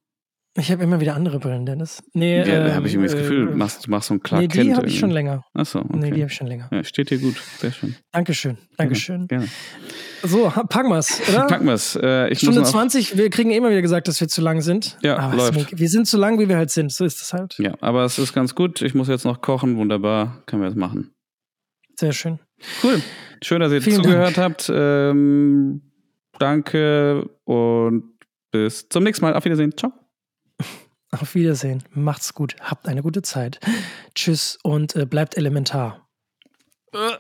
Ich habe immer wieder andere Brillen, Dennis. Nee, ja, da habe ich irgendwie das Gefühl, du machst, du machst so ein Clark Nee, die habe ich schon länger. Achso, okay. Nee, die habe ich schon länger. Ja, steht dir gut. Sehr schön. Dankeschön. Dankeschön. Gerne. So, packen wir's, oder? Packen wir's. Äh, Stunde 20, wir kriegen immer wieder gesagt, dass wir zu lang sind. Ja, aber läuft. wir sind zu lang, wie wir halt sind. So ist es halt. Ja, aber es ist ganz gut. Ich muss jetzt noch kochen. Wunderbar. Können wir jetzt machen. Sehr schön. Cool. Schön, dass ihr Vielen zugehört Dank. habt. Ähm, danke und bis zum nächsten Mal. Auf Wiedersehen. Ciao. Auf Wiedersehen. Macht's gut. Habt eine gute Zeit. Tschüss und äh, bleibt elementar. Äh.